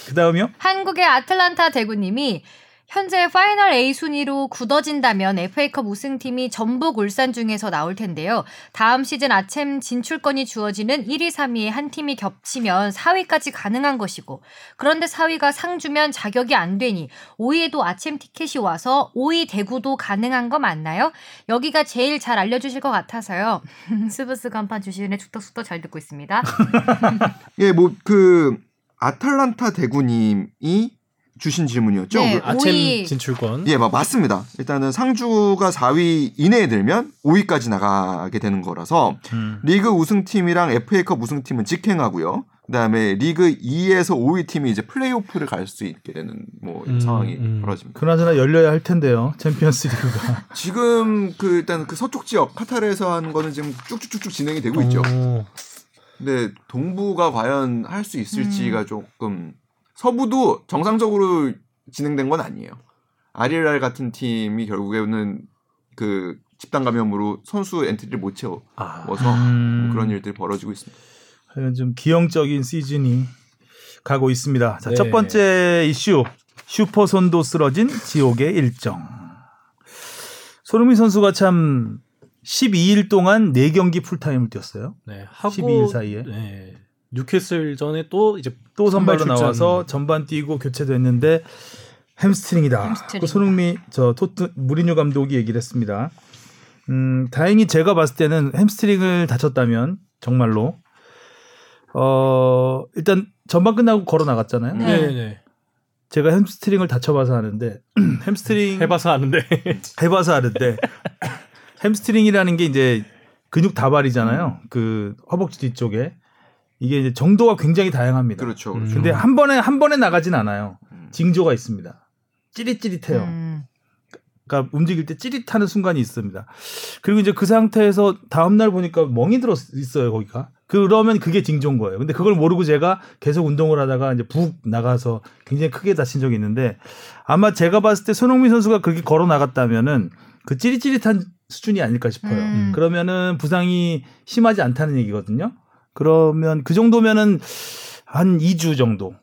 그 다음이요. 한국의 아틀란타 대구님이 현재 파이널 A 순위로 굳어진다면 FA컵 우승팀이 전북 울산 중에서 나올 텐데요. 다음 시즌 아챔 진출권이 주어지는 1위, 3위에 한 팀이 겹치면 4위까지 가능한 것이고 그런데 4위가 상주면 자격이 안 되니 5위에도 아챔 티켓이 와서 5위 대구도 가능한 거 맞나요? 여기가 제일 잘 알려주실 것 같아서요. [LAUGHS] 스브스 간판 주시는 축덕숙덕 잘 듣고 있습니다. [LAUGHS] 예, 뭐 그 아탈란타 대구님이 주신 질문이었죠. 네. 그- 아챔. 진출권. 예, 막 맞습니다. 일단은 상주가 4위 이내에 들면 5위까지 나가게 되는 거라서 음. 리그 우승팀이랑 FA컵 우승팀은 직행하고요. 그다음에 리그 2에서 5위 팀이 이제 플레이오프를 갈 수 있게 되는 뭐 음, 상황이 음. 벌어집니다. 그나저나 열려야 할 텐데요. 챔피언스 리그가. [LAUGHS] 지금 그 일단 그 서쪽 지역 카타르에서 하는 거는 지금 쭉쭉쭉쭉 진행이 되고 있죠. 오. 근데 동부가 과연 할수 음. 있을지가 조금 서부도 정상적으로 진행된 건 아니에요. 알 힐랄 같은 팀이 결국에는 그 집단 감염으로 선수 엔트리를 못 채워서 아. 음. 그런 일들이 벌어지고 있습니다. 좀 기형적인 시즌이 가고 있습니다. 자, 네. 첫 번째 이슈. 슈퍼 손도 쓰러진 지옥의 일정. 손흥민 선수가 참 12일 동안 4경기 풀타임을 뛰었어요. 네. 하고 12일 사이에. 네. 뉴캐슬 전에 또 이제 또 선발로 선발 출전. 나와서 전반 뛰고 교체됐는데 햄스트링이다. 햄스트링. 그 손흥민 저 토트 무리뉴 감독이 얘기를 했습니다. 음, 다행히 제가 봤을 때는 햄스트링을 다쳤다면 정말로 어, 일단 전반 끝나고 걸어 나갔잖아요. 네. 네, 네. 제가 햄스트링을 다쳐봐서 아는데 [CLEARS THROAT] 햄스트링 해봐서 아는데. [LAUGHS] 해봐서 아는데 햄스트링이라는 게 이제 근육 다발이잖아요. 그 허벅지 뒤쪽에 이게 이제 정도가 굉장히 다양합니다. 그렇죠. 음. 그렇죠. 근데 한 번에 한 번에 나가진 않아요. 징조가 있습니다. 찌릿찌릿해요. 음. 그러니까 움직일 때 찌릿하는 순간이 있습니다. 그리고 이제 그 상태에서 다음 날 보니까 멍이 들어 있어요 거기가. 그러면 그게 징조인 거예요. 근데 그걸 모르고 제가 계속 운동을 하다가 이제 북 나가서 굉장히 크게 다친 적이 있는데 아마 제가 봤을 때 손흥민 선수가 그렇게 걸어 나갔다면은 그 찌릿찌릿한 수준이 아닐까 싶어요. 음. 그러면은 부상이 심하지 않다는 얘기거든요. 그러면 그 정도면은 한 2주 정도.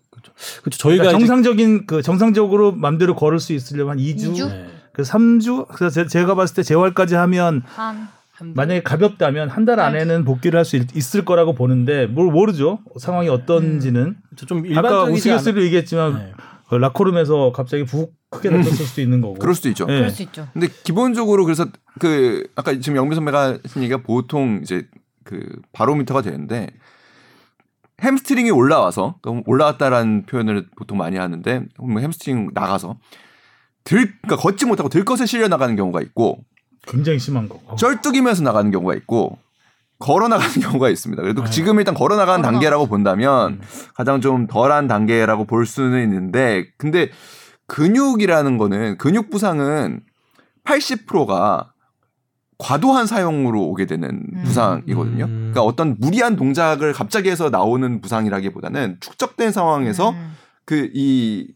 그렇죠. 저희가 그러니까 이제- 정상적인 그 정상적으로 맘대로 걸을 수 있으려면 한 2주. 이주? 네. 그 3주 그래서 제- 제가 봤을 때 재활까지 하면 한 만약에 가볍다면 한 달 안에는 복귀를 할 수 있을 거라고 보는데 뭘 모르죠 상황이 어떤지는 좀 아까 우스갯소리로 얘기했지만 않... 네. 그 라커룸에서 갑자기 북 크게 다쳤을 수도 있는 거고 그럴 수도 있죠. 예. 그럴 수 있죠. 근데 기본적으로 그래서 그 아까 지금 영미 선배가 하신 얘기가 보통 이제 그 바로미터가 되는데 햄스트링이 올라와서 그럼 올라왔다라는 표현을 보통 많이 하는데 뭐 햄스트링 나가서 들 그러니까 걷지 못하고 들것에 실려 나가는 경우가 있고 굉장히 심한 거고 쩔뚝이면서 나가는 경우가 있고 걸어 나가는 [LAUGHS] 경우가 있습니다. 그래도 네. 지금 일단 걸어 나가는 단계라고 본다면 음. 가장 좀 덜한 단계라고 볼 수는 있는데 근데 근육이라는 거는 근육 부상은 80%가 과도한 사용으로 오게 되는 음. 부상이거든요. 음. 그러니까 어떤 무리한 동작을 갑자기 해서 나오는 부상이라기보다는 축적된 상황에서 음. 그이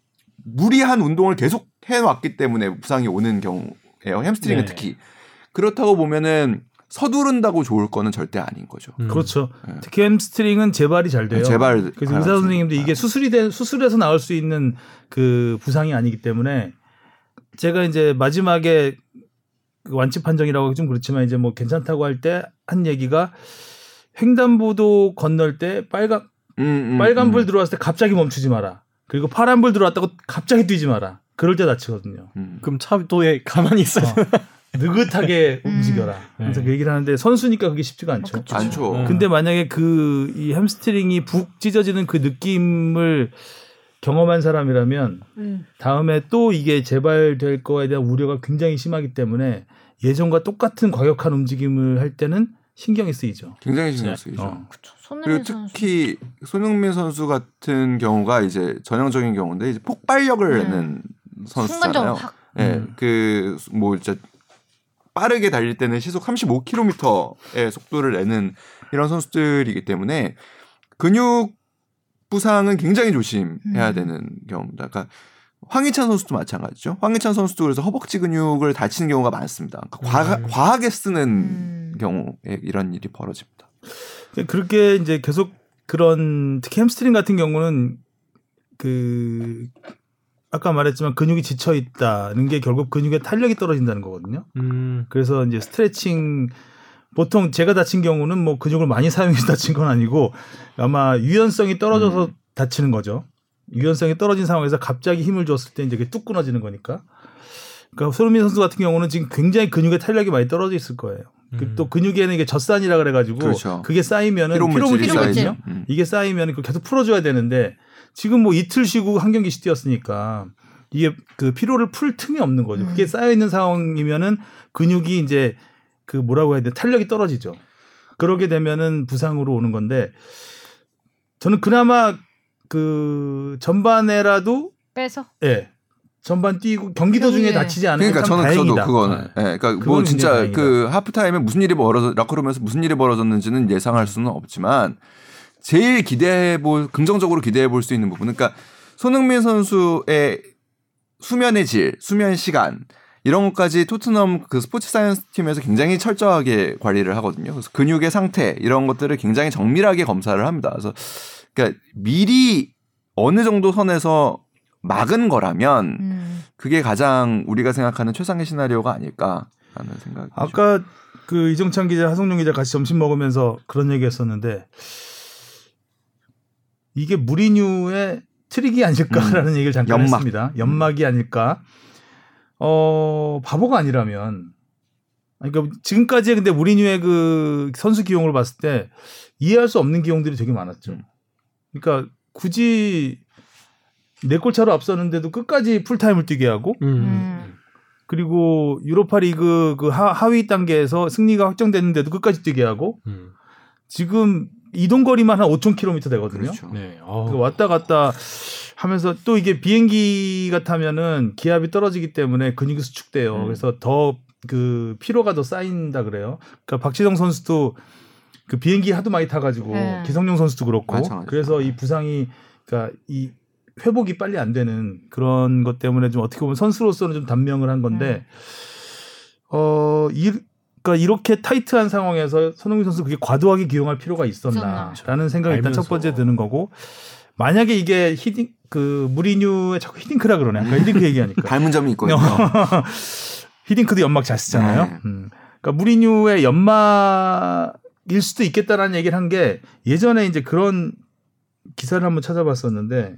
무리한 운동을 계속 해왔기 때문에 부상이 오는 경우예요. 햄스트링은 네. 특히 그렇다고 보면은 서두른다고 좋을 거는 절대 아닌 거죠. 음. 그렇죠 네. 특히 햄스트링은 재발이 잘 돼요 재발 그래서 의사 선생님도 이게 수술이 된 수술해서 나올 수 있는 그 부상이 아니기 때문에 제가 이제 마지막에 그 완치 판정이라고 하기 좀 그렇지만 이제 뭐 괜찮다고 할 때 한 얘기가 횡단보도 건널 때 빨간 음, 음, 빨간불 음. 들어왔을 때 갑자기 멈추지 마라. 그리고 파란불 들어왔다고 갑자기 뛰지 마라. 그럴 때 다치거든요. 음. 그럼 차도에 가만히 있어야 어, 느긋하게 [LAUGHS] 음. 움직여라. 항상 네. 그 얘기를 하는데 선수니까 그게 쉽지가 않죠. 그쵸. 안죠. 음. 근데 만약에 그 이 햄스트링이 북 찢어지는 그 느낌을 경험한 사람이라면 음. 다음에 또 이게 재발될 거에 대한 우려가 굉장히 심하기 때문에 예전과 똑같은 과격한 움직임을 할 때는 신경이 쓰이죠. 굉장히 신경 쓰이죠. 어. 그리고 선수. 특히 손흥민 선수 같은 경우가 이제 전형적인 경우인데 이제 폭발력을 음. 내는 선수잖아요. 확 예, 음. 그뭐 진짜 빠르게 달릴 때는 시속 35km의 속도를 내는 이런 선수들이기 때문에 근육 부상은 굉장히 조심해야 음. 되는 경우입니다. 그러니까 황희찬 선수도 마찬가지죠. 황희찬 선수도 그래서 허벅지 근육을 다치는 경우가 많습니다. 그러니까 과하, 음. 과하 게 쓰는 음. 경우에 이런 일이 벌어집니다. 그렇게 이제 계속 그런 특히 햄스트링 같은 경우는 그 아까 말했지만 근육이 지쳐 있다는 게 결국 근육의 탄력이 떨어진다는 거거든요. 음. 그래서 이제 스트레칭 보통 제가 다친 경우는 뭐 근육을 많이 사용해서 [LAUGHS] 다친 건 아니고 아마 유연성이 떨어져서 음. 다치는 거죠. 유연성이 떨어진 상황에서 갑자기 힘을 줬을 때 이제 그게 뚝 끊어지는 거니까. 그러니까 손흥민 선수 같은 경우는 지금 굉장히 근육의 탄력이 많이 떨어져 있을 거예요. 그 음. 또 근육에는 이게 젖산이라 그래가지고 그렇죠. 그게 쌓이면은 피로물질이 피로물질이거든요. 쌓이죠. 음. 이게 쌓이면 그걸 계속 풀어줘야 되는데 지금 뭐 이틀 쉬고 한 경기씩 뛰었으니까 이게 그 피로를 풀 틈이 없는 거죠. 그게 쌓여 있는 상황이면은 근육이 이제 그 뭐라고 해야 돼 탄력이 떨어지죠. 그러게 되면은 부상으로 오는 건데 저는 그나마 그 전반에라도 빼서 예 전반 뛰고 경기 도중에 경기에. 다치지 않으면 그러니까 참 저는 다행이다. 저도 그거는 네. 예, 그러니까 뭐 진짜 그 하프타임에 무슨 일이 벌어져 라커룸에서 무슨 일이 벌어졌는지는 예상할 수는 없지만 제일 기대해 볼 긍정적으로 기대해 볼 수 있는 부분은 그러니까 손흥민 선수의 수면의 질, 수면 시간 이런 것까지 토트넘 그 스포츠 사이언스 팀에서 굉장히 철저하게 관리를 하거든요. 그래서 근육의 상태 이런 것들을 굉장히 정밀하게 검사를 합니다. 그래서 그러니까 미리 어느 정도 선에서 막은 거라면 음. 그게 가장 우리가 생각하는 최상의 시나리오가 아닐까라는 생각이 죠 아까 그 이정찬 기자, 하성룡 기자 같이 점심 먹으면서 그런 얘기 했었는데 이게 무리뉴의 트릭이 아닐까라는 얘기를 잠깐 음. 연막. 했습니다. 연막이 아닐까. 어 바보가 아니라면 그러니까 지금까지 근데 무리뉴의 그 선수 기용을 봤을 때 이해할 수 없는 기용들이 되게 많았죠. 그러니까 굳이 네 골 차로 앞서는데도 끝까지 풀타임을 뛰게 하고 음. 음. 그리고 유로파 리그 그 하, 하위 단계에서 승리가 확정됐는데도 끝까지 뛰게 하고 음. 지금 이동 거리만 한 5,000km 되거든요. 그렇죠. 네. 어. 그 왔다 갔다 하면서 또 이게 비행기가 타면은 기압이 떨어지기 때문에 근육이 수축돼요. 음. 그래서 더 그 피로가 더 쌓인다 그래요. 그러니까 박지성 선수도 그 비행기 하도 많이 타가지고 네. 기성용 선수도 그렇고 마찬가지죠. 그래서 이 부상이 그러니까 이 회복이 빨리 안 되는 그런 것 때문에 좀 어떻게 보면 선수로서는 좀 단명을 한 건데 어 이, 그러니까 이렇게 타이트한 상황에서 손흥민 선수 그게 과도하게 기용할 필요가 있었나라는 생각이 일단 첫. 번째 드는 거고 만약에 이게 히딩 그 무리뉴의 자꾸 히딩크라 그러네. 아까 히딩크 [LAUGHS] 얘기하니까 닮은 점이 있거든요. [LAUGHS] 히딩크도 연막 잘 쓰잖아요. 네. 음. 그러니까 무리뉴의 연막일 수도 있겠다라는 얘기를 한 게 예전에 이제 그런 기사를 한번 찾아봤었는데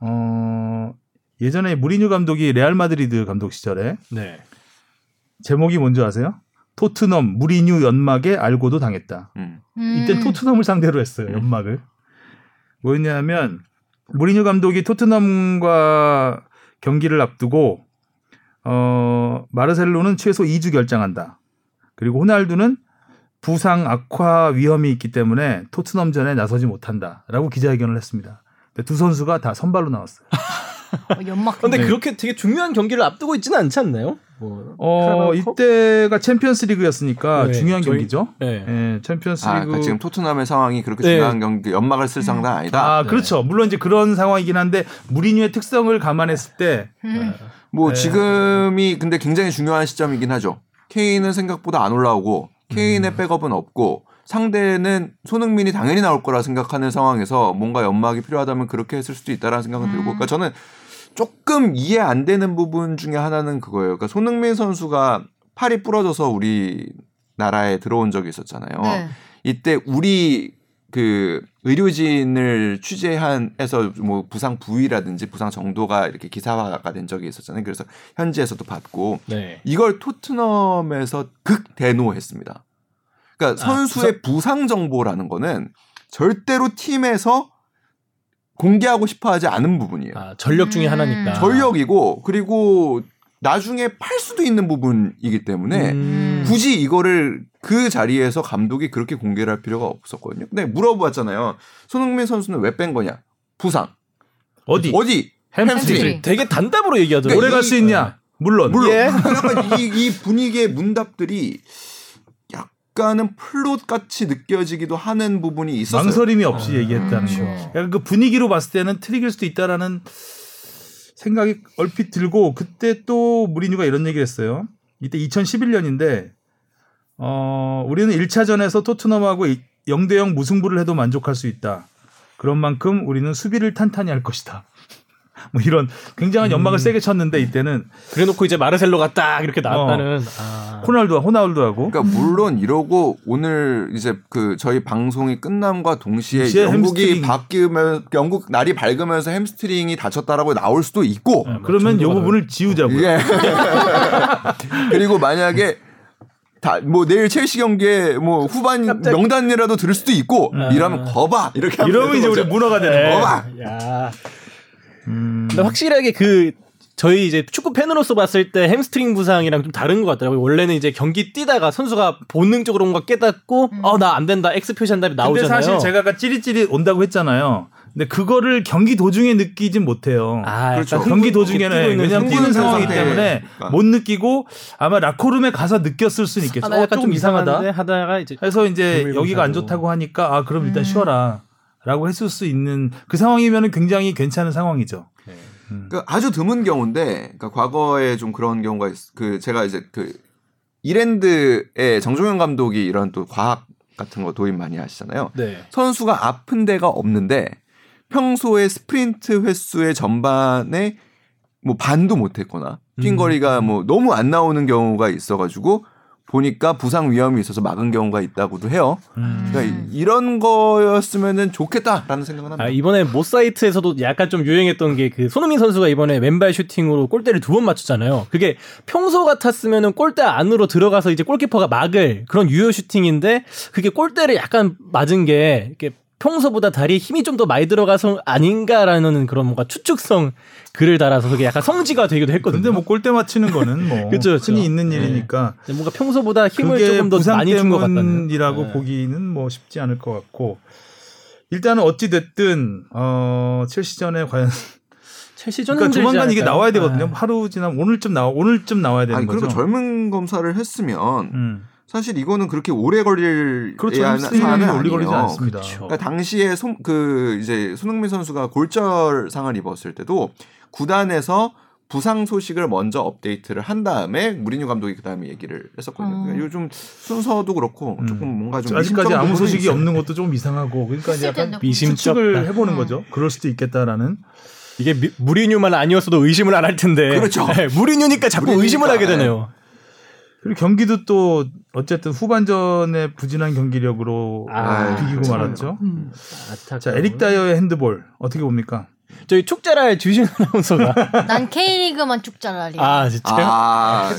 어 예전에 무리뉴 감독이 레알 마드리드 감독 시절에 네. 제목이 뭔지 아세요? 토트넘 무리뉴 연막에 알고도 당했다. 음. 이때 음. 토트넘을 상대로 했어요 연막을. 뭐였냐면 무리뉴 감독이 토트넘과 경기를 앞두고 어 마르셀로는 최소 2주 결장한다. 그리고 호날두는 부상 악화 위험이 있기 때문에 토트넘전에 나서지 못한다라고 기자회견을 했습니다. 근데 두 선수가 다 선발로 나왔어요. [LAUGHS] 어, 연막. 근데 네. 그렇게 되게 중요한 경기를 앞두고 있지는 않지 않나요? 뭐 어? 이때가 챔피언스 리그였으니까 네, 중요한 저희- 경기죠. 네. 예, 아, 챔피언스 리그 그러니까 지금 토트넘의 상황이 그렇게 네. 중요한 경기 연막을 쓸 상황은 아니다. 아, 네. 그렇죠. 물론 이제 그런 상황이긴 한데 무리뉴의 특성을 감안했을 때 음. 뭐 네. 지금이 근데 굉장히 중요한 시점이긴 하죠. 케인은 생각보다 안 올라오고 케인의 백업은 없고 상대는 손흥민이 당연히 나올 거라 생각하는 상황에서 뭔가 연막이 필요하다면 그렇게 했을 수도 있다라는 생각은 들고 그러니까 저는 조금 이해 안 되는 부분 중에 하나는 그거예요. 그러니까 손흥민 선수가 팔이 부러져서 우리 나라에 들어온 적이 있었잖아요. 네. 이때 우리 그 의료진을 취재한 해서 뭐 부상 부위라든지 부상 정도가 이렇게 기사화가 된 적이 있었잖아요. 그래서 현지에서도 받고 네. 이걸 토트넘에서 극 대노했습니다. 그러니까 아, 선수의 부상 정보라는 거는 절대로 팀에서 공개하고 싶어 하지 않은 부분이에요. 아, 전력 중에 음. 하나니까. 전력이고 그리고 나중에 팔 수도 있는 부분이기 때문에 음. 굳이 이거를 그 자리에서 감독이 그렇게 공개를 할 필요가 없었거든요. 근데 물어봤잖아요. 손흥민 선수는 왜 뺀 거냐? 부상. 어디 어디? 햄스트링 햄스트링. 되게 단답으로 얘기하더라고요. 오래 갈 수 있냐? 물론. 물론 예. 약간 이, 이 분위기의 문답들이 약간은 플롯 같이 느껴지기도 하는 부분이 있었어요. 망설임이 없이 아, 얘기했다는 음. 거. 약간 그 분위기로 봤을 때는 트릭일 수도 있다라는 생각이 얼핏 들고 그때 또 무리뉴가 이런 얘기를 했어요. 이때 2011년인데 어, 우리는 1차전에서 토트넘하고 0대 0 무승부를 해도 만족할 수 있다. 그런 만큼 우리는 수비를 탄탄히 할 것이다. 뭐 이런 굉장한 연막을 세게 쳤는데 이때는 그래놓고 이제 마르셀로가 딱 이렇게 나왔다는. 아. 호날두 호날두하고 그러니까 물론 이러고 오늘 이제 그 저희 방송이 끝남과 동시에 영국이 햄스트링. 바뀌면 영국 날이 밝으면서 햄스트링이 다쳤다라고 나올 수도 있고 네, 그러면 이 정도가 부분을 지우자고요. 예. [LAUGHS] 그리고 만약에 다 뭐 내일 첼시 경기에 뭐 후반 명단이라도 들을 수도 있고 이러면 거봐 이렇게 하면 이러면 이제 우리 거죠. 문화가 되는 네. 거. 거봐. 야. 음. 근데 확실하게 그 저희 이제 축구 팬으로서 봤을 때 햄스트링 부상이랑 좀 다른 것 같더라고요. 원래는 이제 경기 뛰다가 선수가 본능적으로 뭔가 깨닫고 어 나 안 된다 X 표시한 다음에 근데 나오잖아요. 사실 제가 아까 찌릿찌릿 온다고 했잖아요. 근데 그거를 경기 도중에 느끼진 못해요. 아, 그렇죠. 경기 도중에는 왜냐면 뛰는 상황이기 상태. 때문에 그러니까. 못 느끼고 아마 라커룸에 가서 느꼈을 수는 있겠죠. 아, 나 어, 약간 조금 이상하다. 하다가 이제 해서 이제 여기가 안. 좋다고 하니까 아 그럼 음. 일단 쉬어라. 라고 했을 수 있는 그 상황이면 굉장히 괜찮은 상황이죠. 그 아주 드문 경우인데 그러니까 과거에 좀 그런 경우가 있, 그 제가 이제 그 이랜드의 정종현 감독이 이런 또 과학 같은 거 도입 많이 하시잖아요. 네. 선수가 아픈 데가 없는데 평소에 스프린트 횟수의 전반에 뭐 반도 못했거나 뛴 음. 거리가 뭐 너무 안 나오는 경우가 있어가지고 보니까 부상 위험이 있어서 막은 경우가 있다고도 해요. 그러니까 이- 이런 거였으면은 좋겠다라는 생각은 합니다. 아, 이번에 모 사이트에서도 약간 좀 유행했던 게 그 손흥민 선수가 이번에 왼발 슈팅으로 골대를 두 번 맞췄잖아요. 그게 평소 같았으면은 골대 안으로 들어가서 이제 골키퍼가 막을 그런 유효 슈팅인데 그게 골대를 약간 맞은 게 이렇게 평소보다 다리에 힘이 좀 더 많이 들어가서 아닌가라는 그런 뭔가 추측성 글을 달아서 그게 약간 성지가 되기도 했거든요. 근데 뭐 골대 맞히는 거는 뭐 [LAUGHS] 그쵸, 그쵸. 흔히 있는 네. 일이니까 뭔가 평소보다 힘을 조금 더 많이 준 것 같다는. 때문이라고 네. 보기는 뭐 쉽지 않을 것 같고 일단은 어찌 됐든 어 첼시전에 과연 [LAUGHS] 첼시전은 그러니까 조만간 이게 않을까요? 나와야 되거든요. 네. 하루 지나면 오늘쯤 나와 오늘쯤 나와야 되는 아니 거죠. 그리고 젊은 검사를 했으면 음. 사실 이거는 그렇게 오래 걸릴 그렇죠. 사안은 오래 걸리지. 않습니다. 그렇죠. 그러니까 당시에 손, 그 이제 손흥민 선수가 골절 상을 입었을 때도 구단에서 부상 소식을 먼저 업데이트를 한 다음에 무리뉴 감독이 그 다음에 얘기를 했었거든요. 어. 그러니까 요즘 순서도 그렇고 음. 조금 뭔가 좀 아직까지 아무 소식이 있어요. 없는 것도 좀 이상하고 그러니까 이제 약간 미심- 미심쩍다. 추측을 해보는 음. 거죠. 그럴 수도 있겠다라는. 이게 미- 무리뉴만 아니었어도 의심을 안 할 텐데. 그렇죠. 네, 무리뉴니까 자꾸 무리뉴니까, 의심을 하게 네. 되네요. 그리고 경기도 또 어쨌든 후반전에 부진한 경기력으로 아, 비기고 그렇죠. 말았죠. 음. 자 에릭 다이어의 핸드볼 어떻게 봅니까? 저희 축제랄 주신 아나운서가 [LAUGHS] 난 K리그만 쭉 잘라리. 아 진짜 요 아,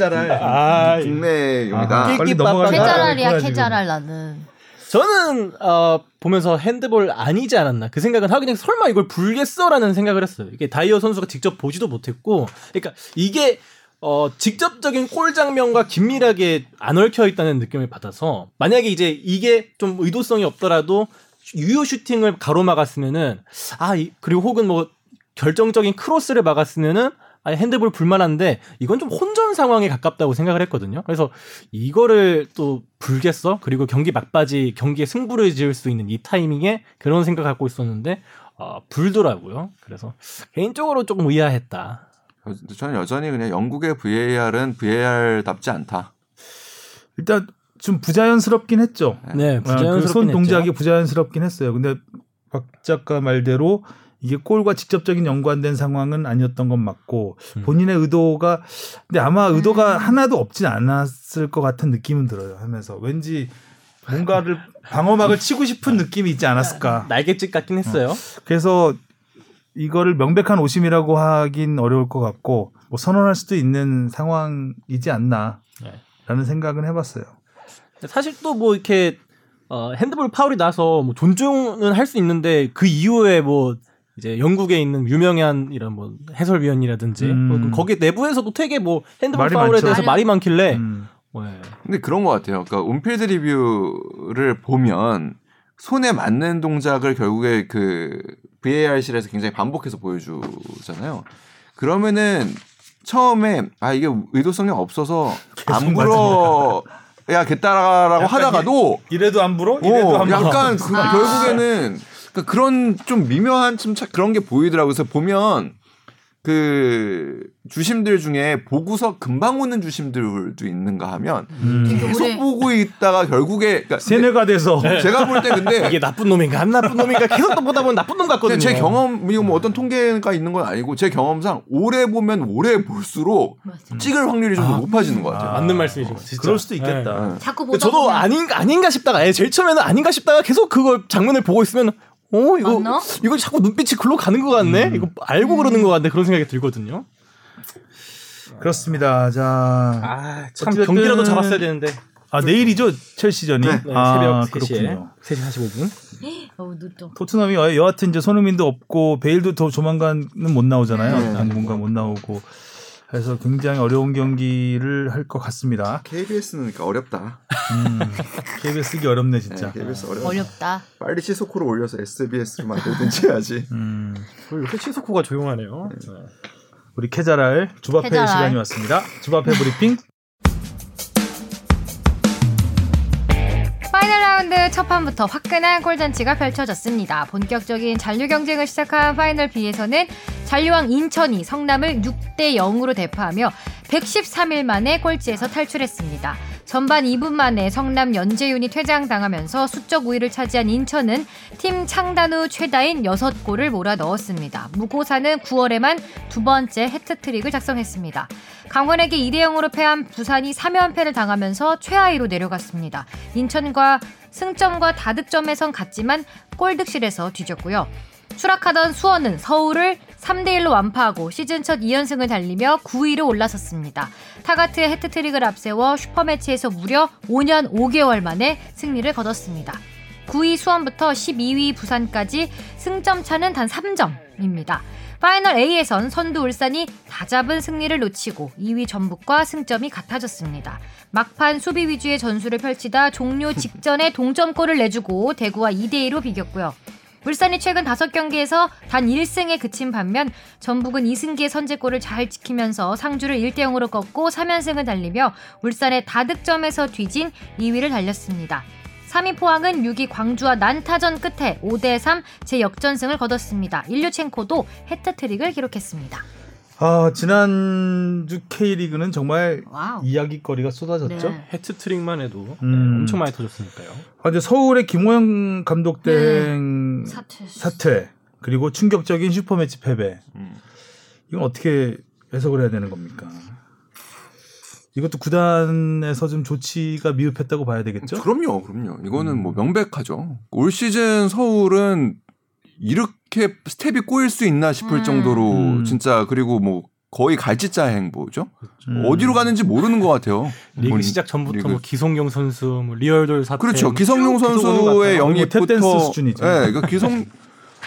아, 국내 용이다. 아, 빨리. 빠빠. 캐자랄이야 그래가지고. 캐자랄 나는. 저는 어, 보면서 핸드볼 아니지 않았나 그 생각은 하고 그냥 설마 이걸 불겠어라는 생각을 했어요. 이게 다이어 선수가 직접 보지도 못했고, 그러니까 이게 어, 직접적인 골 장면과 긴밀하게 안 얽혀 있다는 느낌을 받아서 만약에 이제 이게 좀 의도성이 없더라도 유효 슈팅을 가로막았으면은 아 이- 그리고 혹은 뭐 결정적인 크로스를 막았으면은 아 핸드볼 불만한데 이건 좀 혼전 상황에 가깝다고 생각을 했거든요. 그래서 이거를 또 불겠어 그리고 경기 막바지 경기에 승부를 지을 수 있는 이 타이밍에 그런 생각 갖고 있었는데 어, 불더라고요. 그래서 개인적으로 조금 의아했다. 저는 여전히 그냥 영국의 VAR은 VAR답지 않다. 일단 좀 부자연스럽긴 했죠. 네, 아, 부자연스럽긴 그손 동작이 했죠. 부자연스럽긴 했어요. 근데 박 작가 말대로 이게 골과 직접적인 연관된 상황은 아니었던 건 맞고 음. 본인의 의도가 근데 아마 의도가 하나도 없진 않았을 것 같은 느낌은 들어요. 하면서 왠지 뭔가를 방어막을 치고 싶은 느낌이 있지 않았을까. 날갯짓 같긴 했어요. 그래서 이거를 명백한 오심이라고 하긴 어려울 것 같고 뭐 선언할 수도 있는 상황이지 않나라는 네. 생각은 해봤어요. 사실 또 뭐 이렇게 어, 핸드볼 파울이 나서 뭐 존중은 할 수 있는데 그 이후에 뭐 이제 영국에 있는 유명한 이런 뭐 해설위원이라든지 음. 뭐 거기 내부에서도 되게 뭐 핸드볼 파울에 많죠. 대해서 말이 많길래 음. 네. 근데 그런 것 같아요. 그러니까 온필드 리뷰를 보면 손에 맞는 동작을 결국에 그 VAR실에서 굉장히 반복해서 보여주잖아요. 그러면은 처음에 아 이게 의도성이 없어서 안 불어 야겠다라고 하다가도 이래도 안 불어? 이래도 어, 안 불어. 약간 그, 결국에는 그러니까 그런 좀 미묘한 좀 차- 그런 게 보이더라고요. 그래서 보면 그 주심들 중에 보고서 금방 오는 주심들도 있는가 하면 음. 계속. 보고 있다가 결국에 그러니까 세뇌가 돼서 [LAUGHS] 제가 볼 때 근데 이게 나쁜 놈인가 안 나쁜 놈인가 계속 또 보다 보면 나쁜 놈 같거든요. 제 경험 이거 뭐 어떤 통계가 있는 건 아니고 제 경험상 오래 보면 오래 볼수록. 찍을 확률이 좀더 높아지는 것 같아요. 아. 맞는 말씀이신 것 같아요. 그럴 수도 있겠다. 네. 자꾸 보다 저도 보면 아닌가 아닌가 싶다가 예, 제일 처음에는 아닌가 싶다가 계속 그걸 장면을 보고 있으면 어 이거 맞나? 이거 자꾸 눈빛이 글로 가는 것 같네. 음. 이거 알고 그러는 것 같네 그런 생각이 들거든요. 그렇습니다. 자, 아 참 어쨌든- 경기라도 잡았어야 되는데 아 내일이죠 첼시전이. 네, 아, 새벽 3시에 그렇군요. 3시 45분. 어우 눈도 토트넘이 여- 여하튼 이제 손흥민도 없고 베일도 더 조만간은 못 나오잖아요. 네. 당분간 못 나오고 해서 굉장히 어려운 경기를 할 것 같습니다. KBS는 그러니까 어렵다. 음, KBS 쓰기 어렵네 진짜. 네, KBS 어렵다. 어렵다. 빨리 시소코를 올려서 SBS로 만들든지 해야지. [LAUGHS] 음, 이렇게 시소코가 조용하네요. 네. 우리 케잘알 주바페 케잘알. 시간이 왔습니다. 주바페 브리핑. 파이널 라운드 첫 판부터 화끈한 골잔치가 펼쳐졌습니다. 본격적인 잔류 경쟁을 시작한 파이널 B에서는 잔류왕 인천이 성남을 6대 0으로 대파하며 113일 만에 꼴찌에서 탈출했습니다. 전반 2분 만에 성남 연재윤이 퇴장당하면서 수적 우위를 차지한 인천은 팀 창단 후 최다인 6골을 몰아 넣었습니다. 무고사는 9월에만 두 번째 해트트릭을 작성했습니다. 강원에게 2대 0으로 패한 부산이 3연패를 당하면서 최하위로 내려갔습니다. 인천과 승점과 다득점에선 같지만 골득실에서 뒤졌고요. 추락하던 수원은 서울을 3대1로 완파하고 시즌 첫 2연승을 달리며 9위로 올라섰습니다. 타가트의 해트트릭을 앞세워 슈퍼매치에서 무려 5년 5개월 만에 승리를 거뒀습니다. 9위 수원부터 12위 부산까지 승점 차는 단 3점입니다. 파이널 A에선 선두 울산이 다 잡은 승리를 놓치고 2위 전북과 승점이 같아졌습니다. 막판 수비 위주의 전술을 펼치다 종료 직전에 동점골을 내주고 대구와 2대2로 비겼고요. 울산이 최근 5경기에서 단 1승에 그친 반면 전북은 이승기의 선제골을 잘 지키면서 상주를 1대 0으로 꺾고 3연승을 달리며 울산에 다득점에서 뒤진 2위를 달렸습니다. 3위 포항은 6위 광주와 난타전 끝에 5대3 재역전승을 거뒀습니다. 일류첸코도 해트트릭을 기록했습니다. 아 지난주 K리그는 정말 wow. 이야기거리가 쏟아졌죠. 네. 해트트릭만 해도 음. 엄청 많이 터졌으니까요. 아, 근데 서울의 김호영 감독 대행 사퇴. 사퇴 그리고 충격적인 슈퍼매치 패배. 음. 이건 어떻게 해석을 해야 되는 겁니까? 이것도 구단에서 좀 조치가 미흡했다고 봐야 되겠죠? 그럼요, 그럼요. 이거는 음. 뭐 명백하죠. 올 시즌 서울은 이렇게 스텝이 꼬일 수 있나 싶을 음. 정도로 음. 진짜 그리고 뭐 거의 갈짓자 행보죠. 음. 어디로 가는지 모르는 것 같아요. 리그 본- 시작 전부터 리그. 뭐 기성용 선수, 뭐 리얼돌 사태 그렇죠. 뭐 기성용 선수의. 영입 영입부터 탭댄스 수준이죠. 예, 그 기성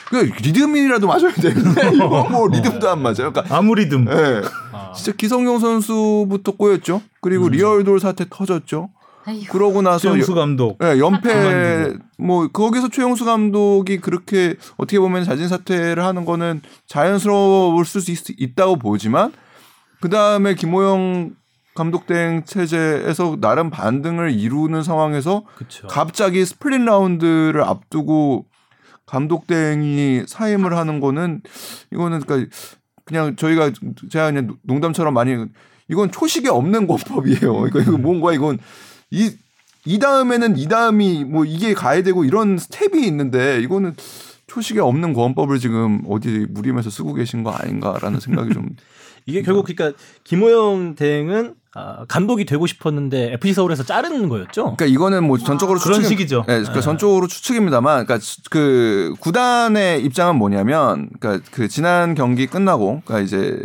그 리듬이라도 맞아야 되는데 [LAUGHS] 이거 뭐 리듬도 안 맞아요. 그러니까 아무 리듬. 예. 아. 진짜 기성용 선수부터 꼬였죠. 그리고 음. 리얼돌 사태 터졌죠. 아이고. 그러고 나서 최용수 감독. 예, 연패. 뭐 거기서 최용수 감독이 그렇게 어떻게 보면 자진 사퇴를 하는 거는 자연스러울 수 있, 있다고 보지만 그 다음에 김호영 감독 대행 체제에서 나름 반등을 이루는 상황에서 그렇죠. 갑자기 스플릿 라운드를 앞두고 감독 대행이 사임을 하는 거는 이거는 그러니까 그냥 저희가 제가 그냥 농담처럼 많이 이건 초식에 없는 [LAUGHS] 권법이에요. 이거 이거 뭔가 이건 이 이 다음에는 이 다음이 뭐 이게 가야 되고 이런 스텝이 있는데 이거는 초식에 없는 권법을 지금 어디 무림에서 쓰고 계신 거 아닌가라는 생각이 좀 [LAUGHS] 이게 결국 그러니까 김호영 대행은 아, 감독이 되고 싶었는데 FC 서울에서 자르는 거였죠. 그러니까 이거는 뭐 전적으로 그런 추측이- 식이죠. 네, 그러니까 네. 전적으로 추측입니다만, 그러니까 그 구단의 입장은 뭐냐면, 그러니까 그 지난 경기 끝나고, 그러니까 이제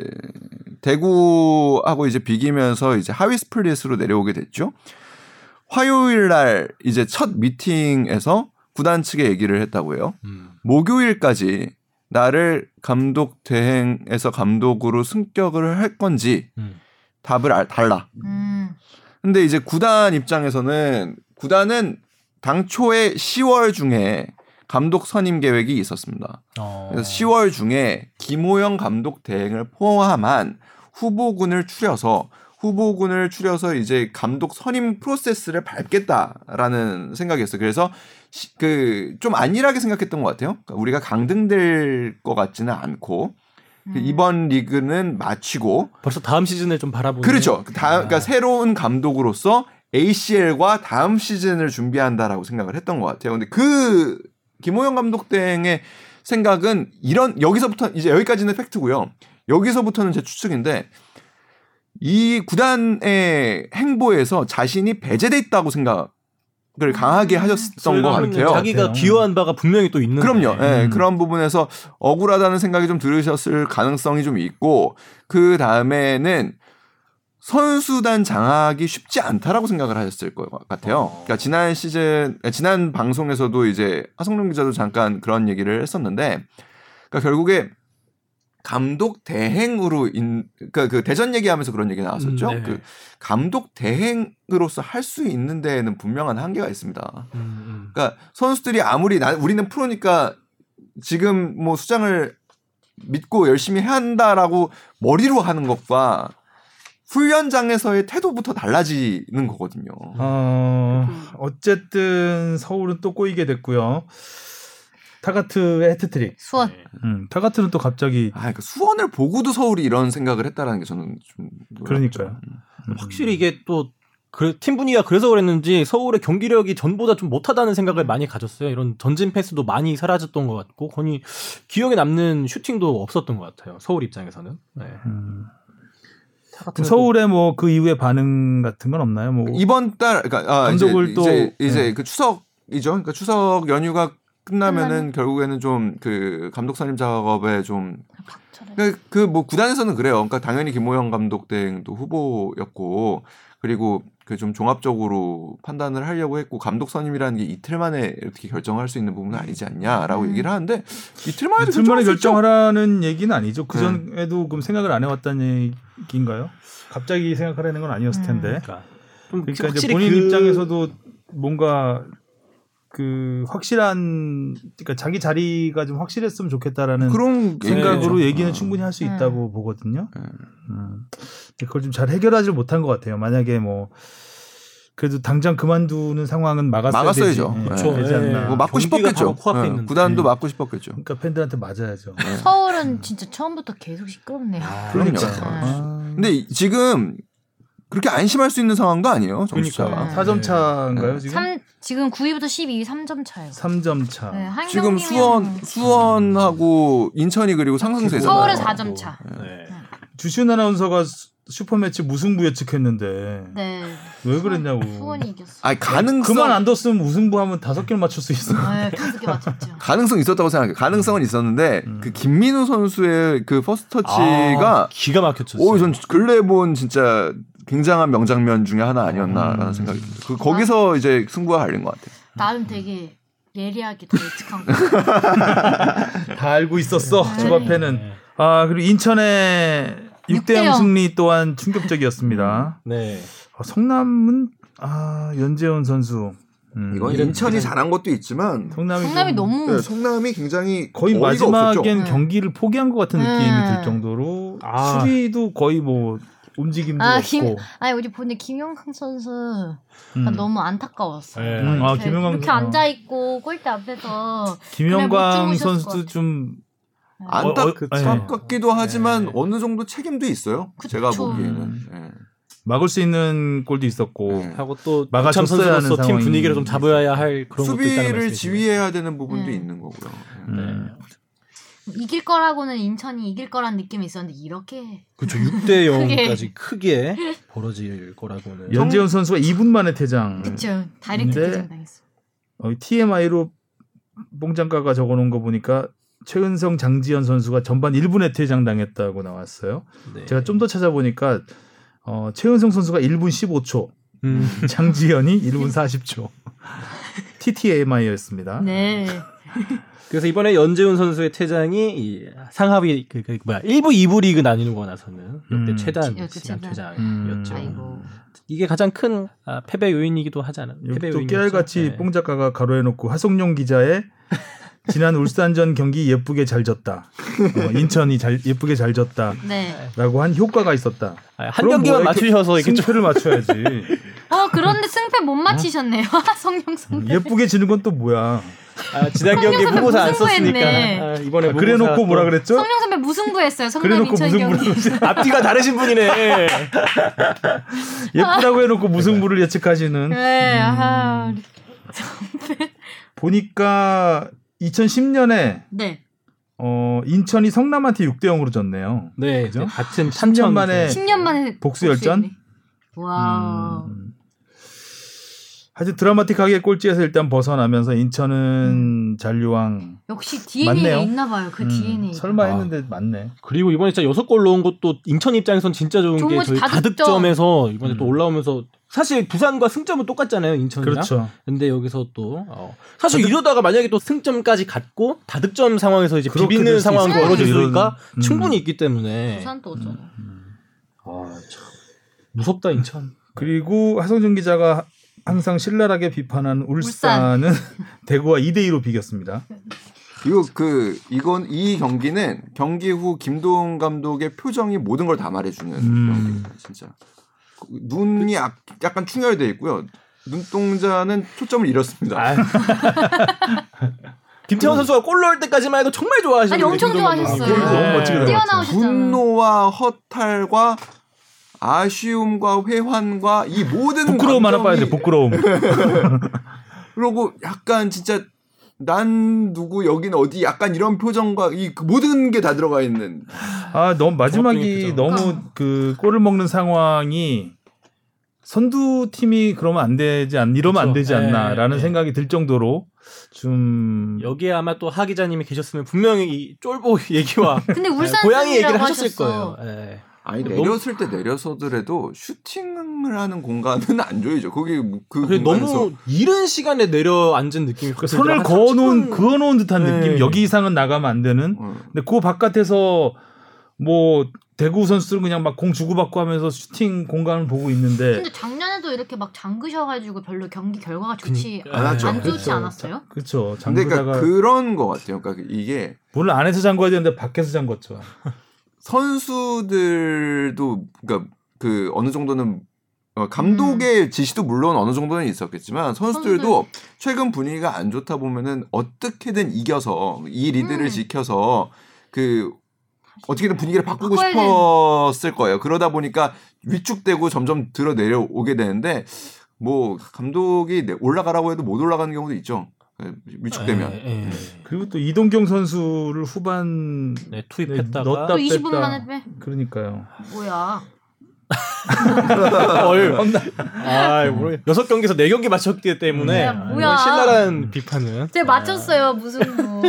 대구하고 이제 비기면서 이제 하위 스플릿으로 내려오게 됐죠. 화요일 날 이제 첫 미팅에서 구단 측에 얘기를 했다고 해요. 음. 목요일까지 나를 감독 대행에서 감독으로 승격을 할 건지 음. 답을 알- 달라. 음. 근데 이제 구단 입장에서는 구단은 당초에 10월 중에 감독 선임 계획이 있었습니다. 어. 그래서 10월 중에 김호영 감독 대행을 포함한 후보군을 추려서 후보군을 추려서 이제 감독 선임 프로세스를 밟겠다라는 생각이었어요. 그래서 그 좀 안일하게 생각했던 것 같아요. 그러니까 우리가 강등될 것 같지는 않고 그 이번 리그는 마치고 벌써 다음 시즌을 좀 바라보는 그렇죠. 그 다음 그러니까 새로운 감독으로서 ACL과 다음 시즌을 준비한다라고 생각을 했던 것 같아요. 근데 그 김호영 감독 땡의 생각은 이런 여기서부터 이제 여기까지는 팩트고요. 여기서부터는 제 추측인데 이 구단의 행보에서 자신이 배제돼 있다고 생각 을 강하게 하셨던 것 같아요. 자기가 같아요. 기여한 바가 분명히 또 있는데. 그럼요. 예, 음. 그런 부분에서 억울하다는 생각이 좀 들으셨을 가능성이 좀 있고 그 다음에는 선수단 장악이 쉽지 않다라고 생각을 하셨을 것 같아요. 그러니까 지난 시즌 아, 지난 방송에서도 이제 하성룡 기자도 잠깐 그런 얘기를 했었는데 그러니까 결국에 감독 대행으로 인 그러니까 그 대전 얘기하면서 그런 얘기 나왔었죠. 음, 네. 그 감독 대행으로서 할 수 있는 데에는 분명한 한계가 있습니다. 음, 음. 그러니까 선수들이 아무리 나, 우리는 프로니까 지금 뭐 수장을 믿고 열심히 해야 한다라고 머리로 하는 것과 훈련장에서의 태도부터 달라지는 거거든요. 어, 어쨌든 서울은 또 꼬이게 됐고요. 타가트의 해트트릭. 수원. 음, 타가트는 또 갑자기 아, 그러니까 수원을 보고도 서울이 이런 생각을 했다라는 게 저는 좀 놀랍죠. 그러니까요. 음. 확실히 이게 또 그, 팀 분위기가 그래서 그랬는지 서울의 경기력이 전보다 좀 못하다는 생각을 많이 가졌어요. 이런 전진 패스도 많이 사라졌던 것 같고, 거의 기억에 남는 슈팅도 없었던 것 같아요. 서울 입장에서는. 네. 음. 같은 서울의 뭐 그 이후에 반응 같은 건 없나요? 뭐 이번 달 그러니까 아, 이제, 감독을 또- 이제, 이제 네. 그 추석이죠. 그러니까 추석 연휴가 끝나면은 끝나면? 결국에는 좀 그 감독 선임 작업에 좀 박철해. 그뭐 구단에서는 그래요. 그러니까 당연히 김호영 감독 땡도 후보였고 그리고 그 좀 종합적으로 판단을 하려고 했고 감독 선임이라는 게 이틀 만에 이렇게 결정할 수 있는 부분은 아니지 않냐라고 음. 얘기를 하는데 이틀 만에 이틀 만에. 결정하라는 얘기는 아니죠. 그 네. 전에도 그럼 생각을 안 해왔다는 얘기인가요? 갑자기 생각하라는 건 아니었을 음. 텐데. 그러니까 좀 그러니까 이제 본인 그- 입장에서도 뭔가 그 확실한 그러니까 자기 자리가 좀 확실했으면 좋겠다라는 그런 생각으로 얘기죠. 얘기는 어. 충분히 할수 음. 있다고 보거든요. 네. 음. 근데 그걸 좀 잘 해결하지 못한 것 같아요. 만약에 뭐 그래도 당장 그만두는 상황은 막았어야 막았어야죠. 되지, 예, 그쵸. 되지 예. 않나. 뭐 막고 경기가 싶었겠죠. 있는데. 구단도 네. 막고 싶었겠죠. 그러니까 팬들한테 맞아야죠. 서울은 진짜 처음부터 계속 시끄럽네요. 그럼요. 그러니까. 아. 아. 근데 이- 지금 그렇게 안심할 수 있는 상황도 아니에요. 점수차가. 그러니까. 4점 차인가요 네. 지금? 삼 지금 9위부터 12위 3점 차예요. 3점 차. 네, 한 지금 수원 수원하고 인천이 그리고 상승세잖아요. 서울은 4점 차. 네. 주시은 아나운서가 수- 슈퍼매치 무승부 예측했는데 네. 왜 그랬냐고. 수원이 이겼어. 아니 가능성 그만 안 뒀으면 무승부 하면 다섯 개를 맞출 수 있어. 네, 다섯 개 맞췄죠. [LAUGHS] 가능성 있었다고 생각해 요. 가능성은 있었는데 음. 그 김민우 선수의 그 first 아, 터치가 기가 막혔죠. 오, 전 근래 본 진짜 굉장한 명장면 중에 하나 아니었나라는 음. 생각이 듭니다. 그 거기서 이제 승부가 갈린 것 같아요. 나는 되게 예리하게 다 예측한 거. [LAUGHS] 다 알고 있었어. 네. 집 앞에는. 아 그리고 인천의 6대0 6대0 승리 또한 충격적이었습니다. 네. 아, 성남은 아 연재원 선수. 음, 이건 인천이 잘한 것도 있지만 성남이, 성남이 좀 너무 네, 성남이 굉장히 거의 마지막엔 네. 경기를 포기한 것 같은 느낌이 네. 들 정도로 아. 수비도 거의 뭐 움직임도 아, 없고. 김- 아니 우리 보니 김용강 선수 음. 너무 안타까웠어요. 네. 음, 아, 이렇게, 김용강 이렇게 어. 앉아 있고 골대 앞에서 김영광 선수도 것좀 안타깝기도 어, 어, 하지만 네. 어느 정도 책임도 있어요. 그쵸. 제가 보기에는. 음. 예. 막을 수 있는 골도 있었고 네. 하고 또 막아줬어야 하는 팀 분위기를 좀 잡아야 할 그런 것도 있다는 수비를. 지휘해야 되는 부분도 음. 있는 거고요. 예. 음. 이길 거라고는 인천이 이길 거란 느낌이 있었는데 이렇게 그렇죠. 6대 0까지 [LAUGHS] 크게 벌어질 거라고는. 연재원 선수가 2분 만에 퇴장. 그쵸 다이렉트 근데- 퇴장당했어. 어, TMI로 뽕장가가 적어놓은 거 보니까 최은성, 장지현 선수가 전반 1분에 퇴장당했다고 나왔어요. 네. 제가 좀 더 찾아보니까 어, 최은성 선수가 1분 15초, 음. 장지현이 1분 40초. [LAUGHS] [LAUGHS] TTMI였습니다. 네. [LAUGHS] 그래서 이번에 연재훈 선수의 퇴장이 이 상하위 그, 그 뭐야 1부 2부 리그 나뉘고 나서는 역대 음. 최단 역대 시간 최단. 퇴장이었죠. 음. 이게 가장 큰 아, 패배 요인이기도 하지 않아요? 또? 깨알같이 네. 뽕 작가가 가로해놓고 하성룡 기자의 [LAUGHS] 지난 울산전 경기 예쁘게 잘 졌다. 어, 인천이 잘 예쁘게 잘 졌다라고 네. 한 효과가 있었다. 아, 한 경기만 이렇게 맞추셔서 이렇게 좀 승패를 맞춰야지. 어 그런데 승패 못 맞히셨네요. [LAUGHS] 성룡 선배. 예쁘게 지는 건 또 뭐야? 아, 지난 경기 무고사 안 썼으니까. 아, 이번에 아, 그래놓고 뭐라 또- 그랬죠? 성령 선배 무승부했어요. 성남 그래놓고 인천 경기. [LAUGHS] 앞뒤가 다르신 분이네. [LAUGHS] 예쁘다고 해놓고 무승부를 예측하시는. 네, 아, 보니까 2010년에 네. 어, 인천이 성남한테 6대 0으로 졌네요. 네, 그죠? 같은 10년 만에 10년 만에 복수 열전? 와. 음. 하여튼 드라마틱하게 꼴찌에서 일단 벗어나면서 인천은 잔류왕 역시 DNA가 맞네요. 있나 봐요. 그 음, DNA. 설마 아. 했는데 맞네. 그리고 이번에 진짜 여섯 골 넣은 것도 인천 입장에선 진짜 좋은 좋은 게 저희 다득점. 다득점에서 이번에 또 음. 올라오면서 사실 부산과 승점은 똑같잖아요 인천이랑. 그렇죠. 근데 여기서 또 어. 사실 이러다가 만약에 또 승점까지 갔고 다득점 상황에서 이제 비비는 상황이 수가 음. 충분히 있기 때문에 부산 또 어쩌나. 아, 참. 무섭다 인천. 그리고 하성준 기자가 항상 신랄하게 비판한 울산은 [LAUGHS] 대구와 2대 2로 비겼습니다. 이거 그 이건 이 경기는 경기 후 김도훈 감독의 표정이 모든 걸 다 말해주는 음. 경기입니다. 진짜 눈이 약- 약간 충혈돼 있고요. 눈동자는 초점을 잃었습니다. 아. [LAUGHS] 김태원 선수가 골 넣을 때까지만 해도 정말 좋아하시는 아니, 엄청 좋아하셨어요. 골 너무 멋지게 들어갔죠. 뛰어나오셨잖아요. 분노와 허탈과 아쉬움과 회환과 이 모든 [LAUGHS] 부끄러움 하나 빠야 돼. 부끄러움. [LAUGHS] 그러고 약간 진짜 난 누구 여긴 어디 약간 이런 표정과 이그 모든 게 다 들어가 있는 아, 너무 마지막이 너무 그 골을 먹는 상황이 선두 팀이 그러면 안 되지 않 이러면 안 그렇죠. 되지 않나라는 네, 네. 생각이 들 정도로 좀 여기에 아마 또 하 기자님이 계셨으면 분명히 이 쫄보 [LAUGHS] 얘기와 근데 울산 고양이 얘기를 하셨을 하셨어. 거예요. 예. 아니 너무- 내렸을 때 내려서더라도 슈팅을 하는 공간은 안 줘야죠. 거기 그 그래, 공간에서 너무 이른 시간에 내려 앉은 느낌이 그 손을 그어놓은 그어놓은 듯한 네. 느낌. 여기 이상은 나가면 안 되는. 어. 근데 그 바깥에서 뭐 대구 선수들은 그냥 막 공 주고받고 하면서 슈팅 공간을 보고 있는데 근데 작년에도 이렇게 막 잠그셔가지고 별로 경기 결과가 좋지 그니까. 안 하죠. 안 좋지 그렇죠. 않았어요? 그렇죠. 그러니까 그런 것 같아요. 그러니까 이게 물론 안에서 잠궈야 되는데 밖에서 잠궜죠. 선수들도 그러니까 그 어느 정도는 어, 감독의 지시도 물론 어느 정도는 있었겠지만 선수들도 최근 분위기가 안 좋다 보면은 어떻게든 이겨서 이 리드를 음. 지켜서 그 어떻게든 분위기를 바꾸고 싶었을 거예요. 그러다 보니까 위축되고 점점 들어 내려오게 되는데 뭐 감독이 내- 올라가라고 해도 못 올라가는 경우도 있죠. 그 위축되면. 예, 예. 그리고 또 이동경 선수를 후반 네, 투입했다가 넣었다 또 20분 뺐다. 만에 빼? 그러니까요. 뭐야? [LAUGHS] 어휴. 아, 뭐 여섯 경기에서 네 경기 맞췄기 때문에 야, 아, 뭐야. 신랄한 비판은. 제가 맞췄어요 무슨 뭐.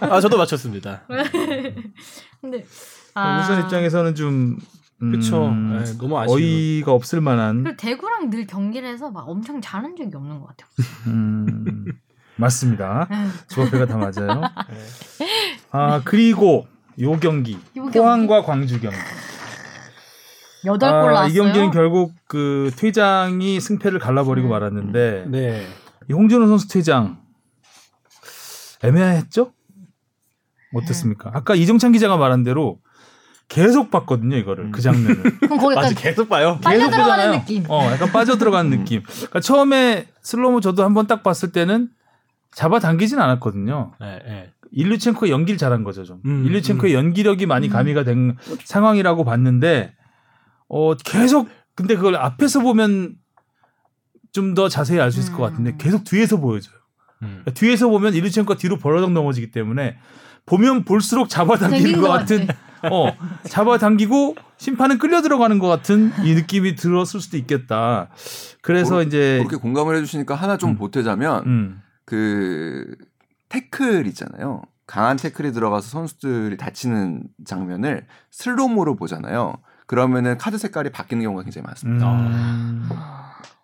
아, 저도 맞췄습니다. [LAUGHS] 근데 아. 울산 입장에서는 좀 음, 그쵸. 네, 너무 아쉬워. 어이가 없을 만한 대구랑 늘 경기를 해서 막 엄청 잘한 적이 없는 것 같아요. 음, 맞습니다. 네. 조합배가 다 맞아요. [LAUGHS] 아 그리고 요 경기 요 경기? 포항과 광주 경기. 여덟 골 아, 나왔어요. 이 경기는 결국 그 퇴장이 승패를 갈라버리고 음. 말았는데 네. 이 홍준호 선수 퇴장 애매했죠? 어땠습니까? 아까 이정찬 기자가 말한 대로 계속 봤거든요 이거를 그 장면을 [LAUGHS] 그럼 거기 아직 약간 계속 봐요. 빠져 계속 들어가는 보잖아요. 느낌. 어, 약간 빠져 들어가는 느낌. 그러니까 처음에 슬로모 저도 한번 딱 봤을 때는 잡아당기진 않았거든요. 네, 네. 일류첸코의 연기를 잘한 거죠 좀. 음, 일류첸코의 연기력이 많이 음. 가미가 된 상황이라고 봤는데 어 계속 근데 그걸 앞에서 보면 좀 더 자세히 알 수 있을 것 음. 같은데 계속 뒤에서 보여줘요. 음. 그러니까 뒤에서 보면 일류첸코가 뒤로 벌어덩 넘어지기 때문에 보면 볼수록 잡아당기는 것것 같은 같아. 어 잡아당기고 심판은 끌려 들어가는 것 같은 이 느낌이 들었을 수도 있겠다. 그래서 그렇- 이제 그렇게 공감을 해주시니까 하나 좀 음. 보태자면 음, 그 태클 있잖아요. 강한 태클이 들어가서 선수들이 다치는 장면을 슬로모로 보잖아요. 그러면은 카드 색깔이 바뀌는 경우가 굉장히 많습니다. 음,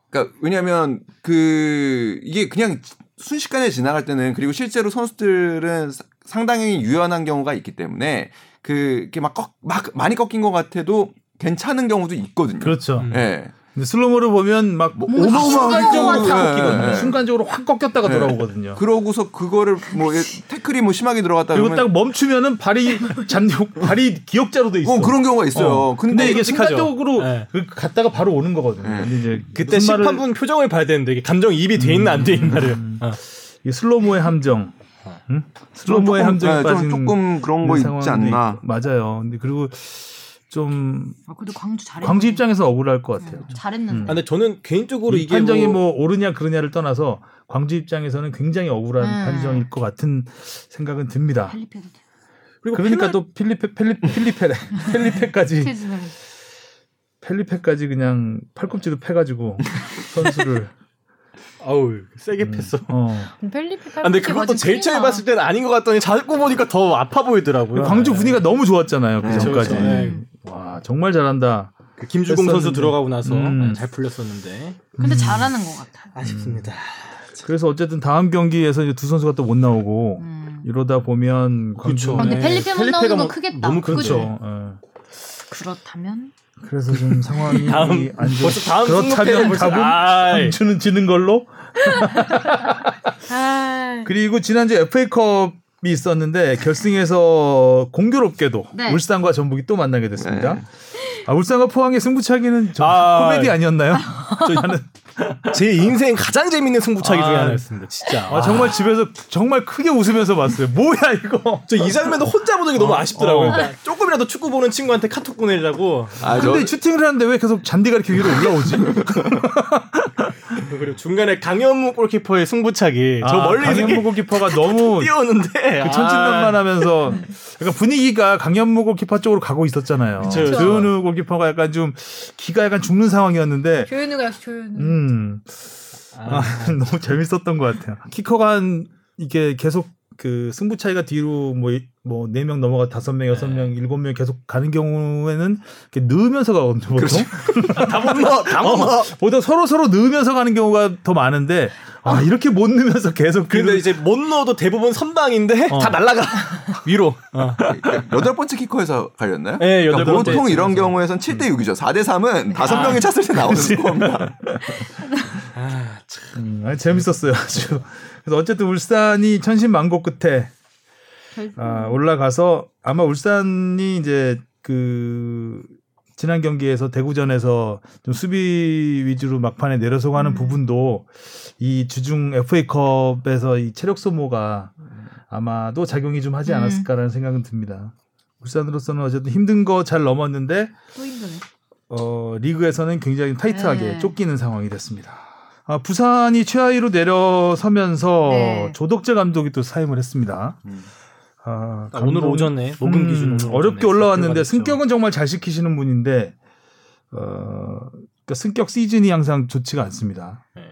그러니까 왜냐하면 그 이게 그냥 순식간에 지나갈 때는 그리고 실제로 선수들은 사- 상당히 유연한 경우가 있기 때문에 그 이렇게 막, 꺾, 막 많이 꺾인 것 같아도 괜찮은 경우도 있거든요. 그렇죠. 음. 예. 근데 slow-mo를 보면 막 뭐 어마어마하게 꺾이거든요. 예, 예. 순간적으로 확 꺾였다가 네. 돌아오거든요. 그러고서 그거를 뭐 예, 태클이 뭐 심하게 들어갔다 그리고 딱 멈추면은 발이 잔 발이 기역자로 돼 있어. 어, 그런 경우가 있어요. 어. 근데, 근데 이게. 순간적으로 네. 그 갔다가 바로 오는 거거든요. 네. 근데 이제 그때 무슨 말을- 심판분 표정을 봐야 되는데 이게 감정 이입이 돼 있나 안 돼 있나를. 어. 이 slow-mo의 함정, 응? slow-mo의 함정에 네, 좀 빠진 조금 그런 거 있지 않나. 있고. 맞아요. 근데 그리고 좀 아, 그래도 광주 잘했네. 광주 입장에서 억울할 것 같아요. 잘했는데. 아, 근데 저는 개인적으로 이 이게 판정이 뭐, 뭐 옳으냐 그르냐를 떠나서 광주 입장에서는 굉장히 억울한 음. 판정일 것 같은 생각은 듭니다. 그리고 그러니까 페널- 또 필리페 펠리 필리페 펠리페까지 [LAUGHS] 체즈는 펠리페까지 그냥 팔꿈치도 패가지고 선수를 [LAUGHS] 아우 세게 팼어. 어. 펠리페 아, 근데 그것도 제일 처음에 봤을 때는 아닌 것 같더니 자꾸 보니까 더 아파 보이더라고요. 광주 분위기가 너무 좋았잖아요 그 네, 전까지. 그렇죠. 네. 와 정말 잘한다. 그 김주공 선수 했었는데. 들어가고 나서 음. 네, 잘 풀렸었는데 근데 잘하는 것 같아요. 아쉽습니다. 그래서 어쨌든 다음 경기에서 이제 두 선수가 또 못 나오고 음. 이러다 보면 광주 그렇죠. 아, 근데 네. 펠리페 못 펠리페가 나오는 거 뭐- 크겠다. 너무 그렇죠. 예. 그렇다면 그래서 좀 상황이 다음 안 좋. 벌써 다음 그렇다면 아이. 광주는 지는 걸로. 아, 그리고 지난주 FA컵이 있었는데 결승에서 공교롭게도 네. 울산과 전북이 또 만나게 됐습니다. 네. 아, 울산과 포항의 승부차기는 좀 아, 코미디 아니었나요? 저는 [LAUGHS] 제 인생 가장 재밌는 승부차기 중에 아. 하나였습니다. 진짜. 아, 정말 집에서 정말 크게 웃으면서 봤어요. 뭐야 이거? 저 이 장면도 혼자 보는 게 너무 아쉽더라고요. 어. 조금이라도 축구 보는 친구한테 카톡 보내려고. 아, 저, 근데 슈팅을 하는데 왜 계속 잔디가 이렇게 위로 올라오지? [LAUGHS] 그리고 중간에 강현무 골키퍼의 승부차기. 저 아, 멀리 강현무 골키퍼가 너무 뛰어오는데. 그 천진난만하면서 그러니까 분위기가 강현무 골키퍼 쪽으로 가고 있었잖아요. 조현우 골키퍼가 약간 좀 기가 약간 죽는 상황이었는데 조현우가 역시 조현우. 음 아, 아, [LAUGHS] 너무 재밌었던 것 같아요. 키커가 한 이게 계속 그 승부 차이가 뒤로 뭐뭐 네 명 넘어가 다섯 명, 여섯 명, 일곱 명 계속 가는 경우에는 이렇게 넣으면서 가거든요. 보통 넣어, [LAUGHS] 다못 넣어. 보통 서로 서로 넣으면서 가는 경우가 더 많은데 아 이렇게 못 넣으면서 계속 근데 그- 이제 못 넣어도 대부분 선방인데 어. 다 날라가 [LAUGHS] 위로. 여덟 번째 키커에서 갈렸나요? 네, 여덟 그러니까 번째 보통 이런. 경우에선 7대 6이죠. 4대 3은 다섯 명이 찼을 때 나오는 스코어입니다. [LAUGHS] 음, 아니, 재밌었어요. 아주. 그래서 어쨌든 울산이 천신만고 끝에 아, 올라가서 아마 울산이 이제 그 지난 경기에서 대구전에서 좀 수비 위주로 막판에 내려서고 하는 음. 부분도 이 주중 FA컵에서 이 체력 소모가 아마도 작용이 좀 하지 음. 않았을까라는 생각은 듭니다. 울산으로서는 어쨌든 힘든 거 잘 넘었는데 또 힘드네. 어, 리그에서는 굉장히 타이트하게 네. 쫓기는 상황이 됐습니다. 아, 부산이 최하위로 내려서면서 네. 조덕재 감독이 또 사임을 했습니다. 음. 아, 아, 오늘 오전에 녹음 음, 기준 오늘 어렵게 올라왔는데. 승격은 정말 잘 시키시는 분인데 어, 그러니까 승격 시즌이 항상 좋지가 않습니다. 네.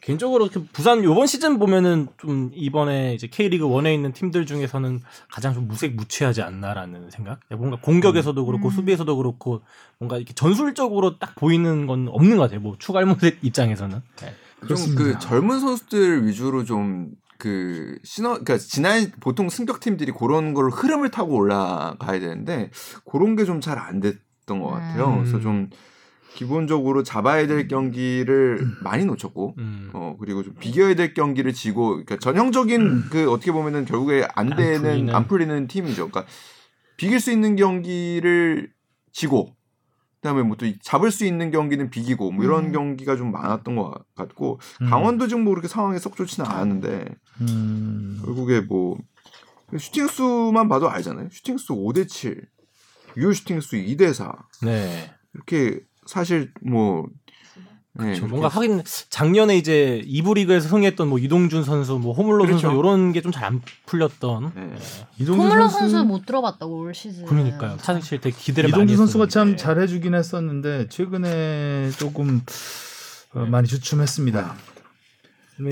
개인적으로 그 부산 요번 시즌 보면은 좀 이번에 이제 K리그 1에 있는 팀들 중에서는 가장 좀 무색무취하지 않나라는 생각. 뭔가 공격에서도 그렇고 음. 수비에서도 그렇고 뭔가 이렇게 전술적으로 딱 보이는 건 없는 것 같아요. 뭐 추갈모색 입장에서는. 네. 그렇습니다. 좀그 젊은 선수들 위주로 좀 그 신어 그러니까 지난 보통 승격 팀들이 그런 걸 흐름을 타고 올라가야 되는데 그런 게 좀 잘 안 됐던 것 같아요. 음. 그래서 좀 기본적으로 잡아야 될 경기를 많이 놓쳤고 음. 어 그리고 좀 비겨야 될 경기를 지고 그러니까 전형적인 그 어떻게 보면은 결국에 안안 되는 풀리는. 안 풀리는 팀이죠. 그러니까 비길 수 있는 경기를 지고 그다음에 뭐 또 잡을 수 있는 경기는 비기고 뭐 이런 음. 경기가 좀 많았던 것 같고 음. 강원도 지금 뭐 그렇게 상황이 썩 좋지는 않았는데 음, 결국에 뭐 슈팅 수만 봐도 알잖아요. 슈팅 수 5대 7, 유효 슈팅 수 2대 4 네. 이렇게 사실 뭐 네, 저 이렇게 뭔가 하긴 작년에 이제 이부 리그에서 흥했던 뭐 이동준 선수, 뭐 호물로 그렇죠. 선수 이런 게 좀 잘 안 풀렸던. 네. 이동준 호물로 선수, 선수 못 들어봤다고 올 시즌. 그러니까요. 사실 되게 기대를 많이 이동준 선수가 참 했었는데. 잘해주긴 했었는데 최근에 조금 어, 많이 주춤했습니다.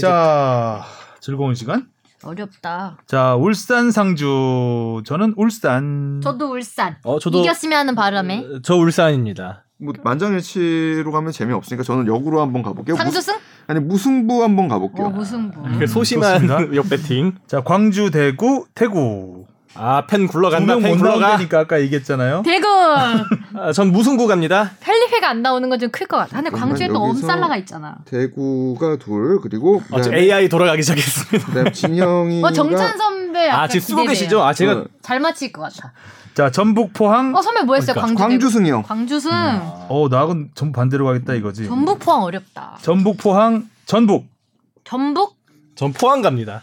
자 즐거운 시간. 어렵다. 자 울산 상주 저는 울산. 저도 울산. 어 저도 이겼으면 하는 바람에. 어, 저 울산입니다. 뭐 만장일치로 가면 재미없으니까 저는 역으로 한번 가볼게요. 상주승? 무, 아니 무승부 한번 가볼게요. 어 무승부. 소심한. 역배팅. [LAUGHS] 자 광주 대구 태구. 아 펜 굴러간다. 펜못 굴러가. 나온다니까 아까 얘기했잖아요. 대구. 아, 전 무승부 갑니다. 펠리페가 안 나오는 건 좀 클 것 같아. 근데 광주에 또 엄살라가 있잖아. 대구가 둘 그리고 아, 저 AI 돌아가기 시작했습니다. 그다음 진영이가 어 정찬 선배. 아 지금 쓰고. 계시죠? 아 제가 어, 잘 맞힐 것 같아. 자 전북 포항. 어 선배 뭐 했어요? 그러니까. 광주. 광주승이요. 광주승. 어 나하고는 전부 반대로 가겠다 이거지. 전북 포항 어렵다. 전북 포항 전북. 전북 전 포항 갑니다.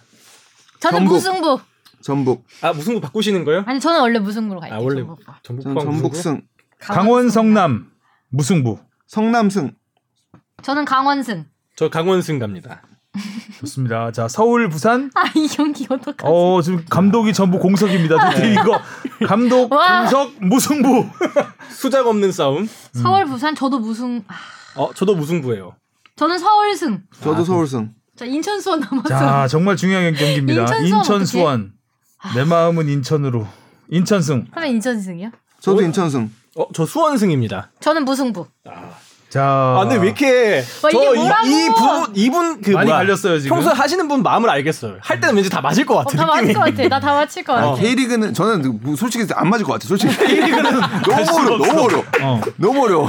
저는 전북. 무승부. 전북. 아 무승부 바꾸시는 거예요? 아니 저는 원래 무승부로 갈게요. 아 원래 전북. 전북? 전북승. 강원 성남 무승부. 성남승. 저는 강원승. 저 강원승 갑니다. [LAUGHS] 좋습니다. 자 서울 부산. 아이 경기 어떡하지? 어 지금 감독이 전부 공석입니다. 두팀 이거 감독 와. 공석 무승부. [LAUGHS] 수작 없는 싸움. 서울 부산 저도 무승. 아, 어 저도 무승부예요. 저는 서울승. 저도 서울승. 자 인천 수원 남았어. 자 정말 중요한 경기입니다. 인천? 수원. 내 마음은 인천으로. 인천승. 그러면 인천승이요? 저도 인천승. 어 저 수원승입니다. 저는 무승부. 자. 아 근데 왜 이렇게 와, 이게 뭐라고? 이분 이분 그 많이 뭐야, 갈렸어요, 지금. 평소에 하시는 분 마음을 알겠어요. 할 때는 왠지 다 맞을 것 어, 같아. 다 맞을. 것 같아. 나 다 맞힐 것 같아. 아, K리그는 저는 뭐 솔직히 안 맞을 것 같아. 솔직히 K리그는 [LAUGHS] 너무 어려, 너무 어려, 어. 너무 어려.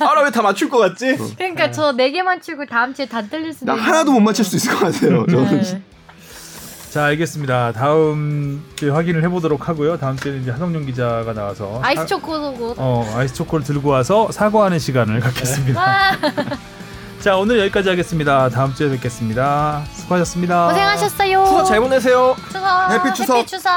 알아 왜 다 맞출 것 같지? 그러니까 저 네 개만 치고 다음 주에 다 틀릴 수도 나 있는 하나도 못 맞출 수 있을 것 같아요. 저는. 네. 자 알겠습니다. 다음 주에 확인을 해보도록 하고요. 다음 주에는 이제 한성룡 기자가 나와서 아이스 사- 초코도 어 아이스 초코를 들고 와서 사과하는 시간을 갖겠습니다. 와 [LAUGHS] 자 오늘 여기까지 하겠습니다. 다음 주에 뵙겠습니다. 수고하셨습니다. 고생하셨어요. 추석 잘 보내세요. 추석 해피 추석. 해피 추석.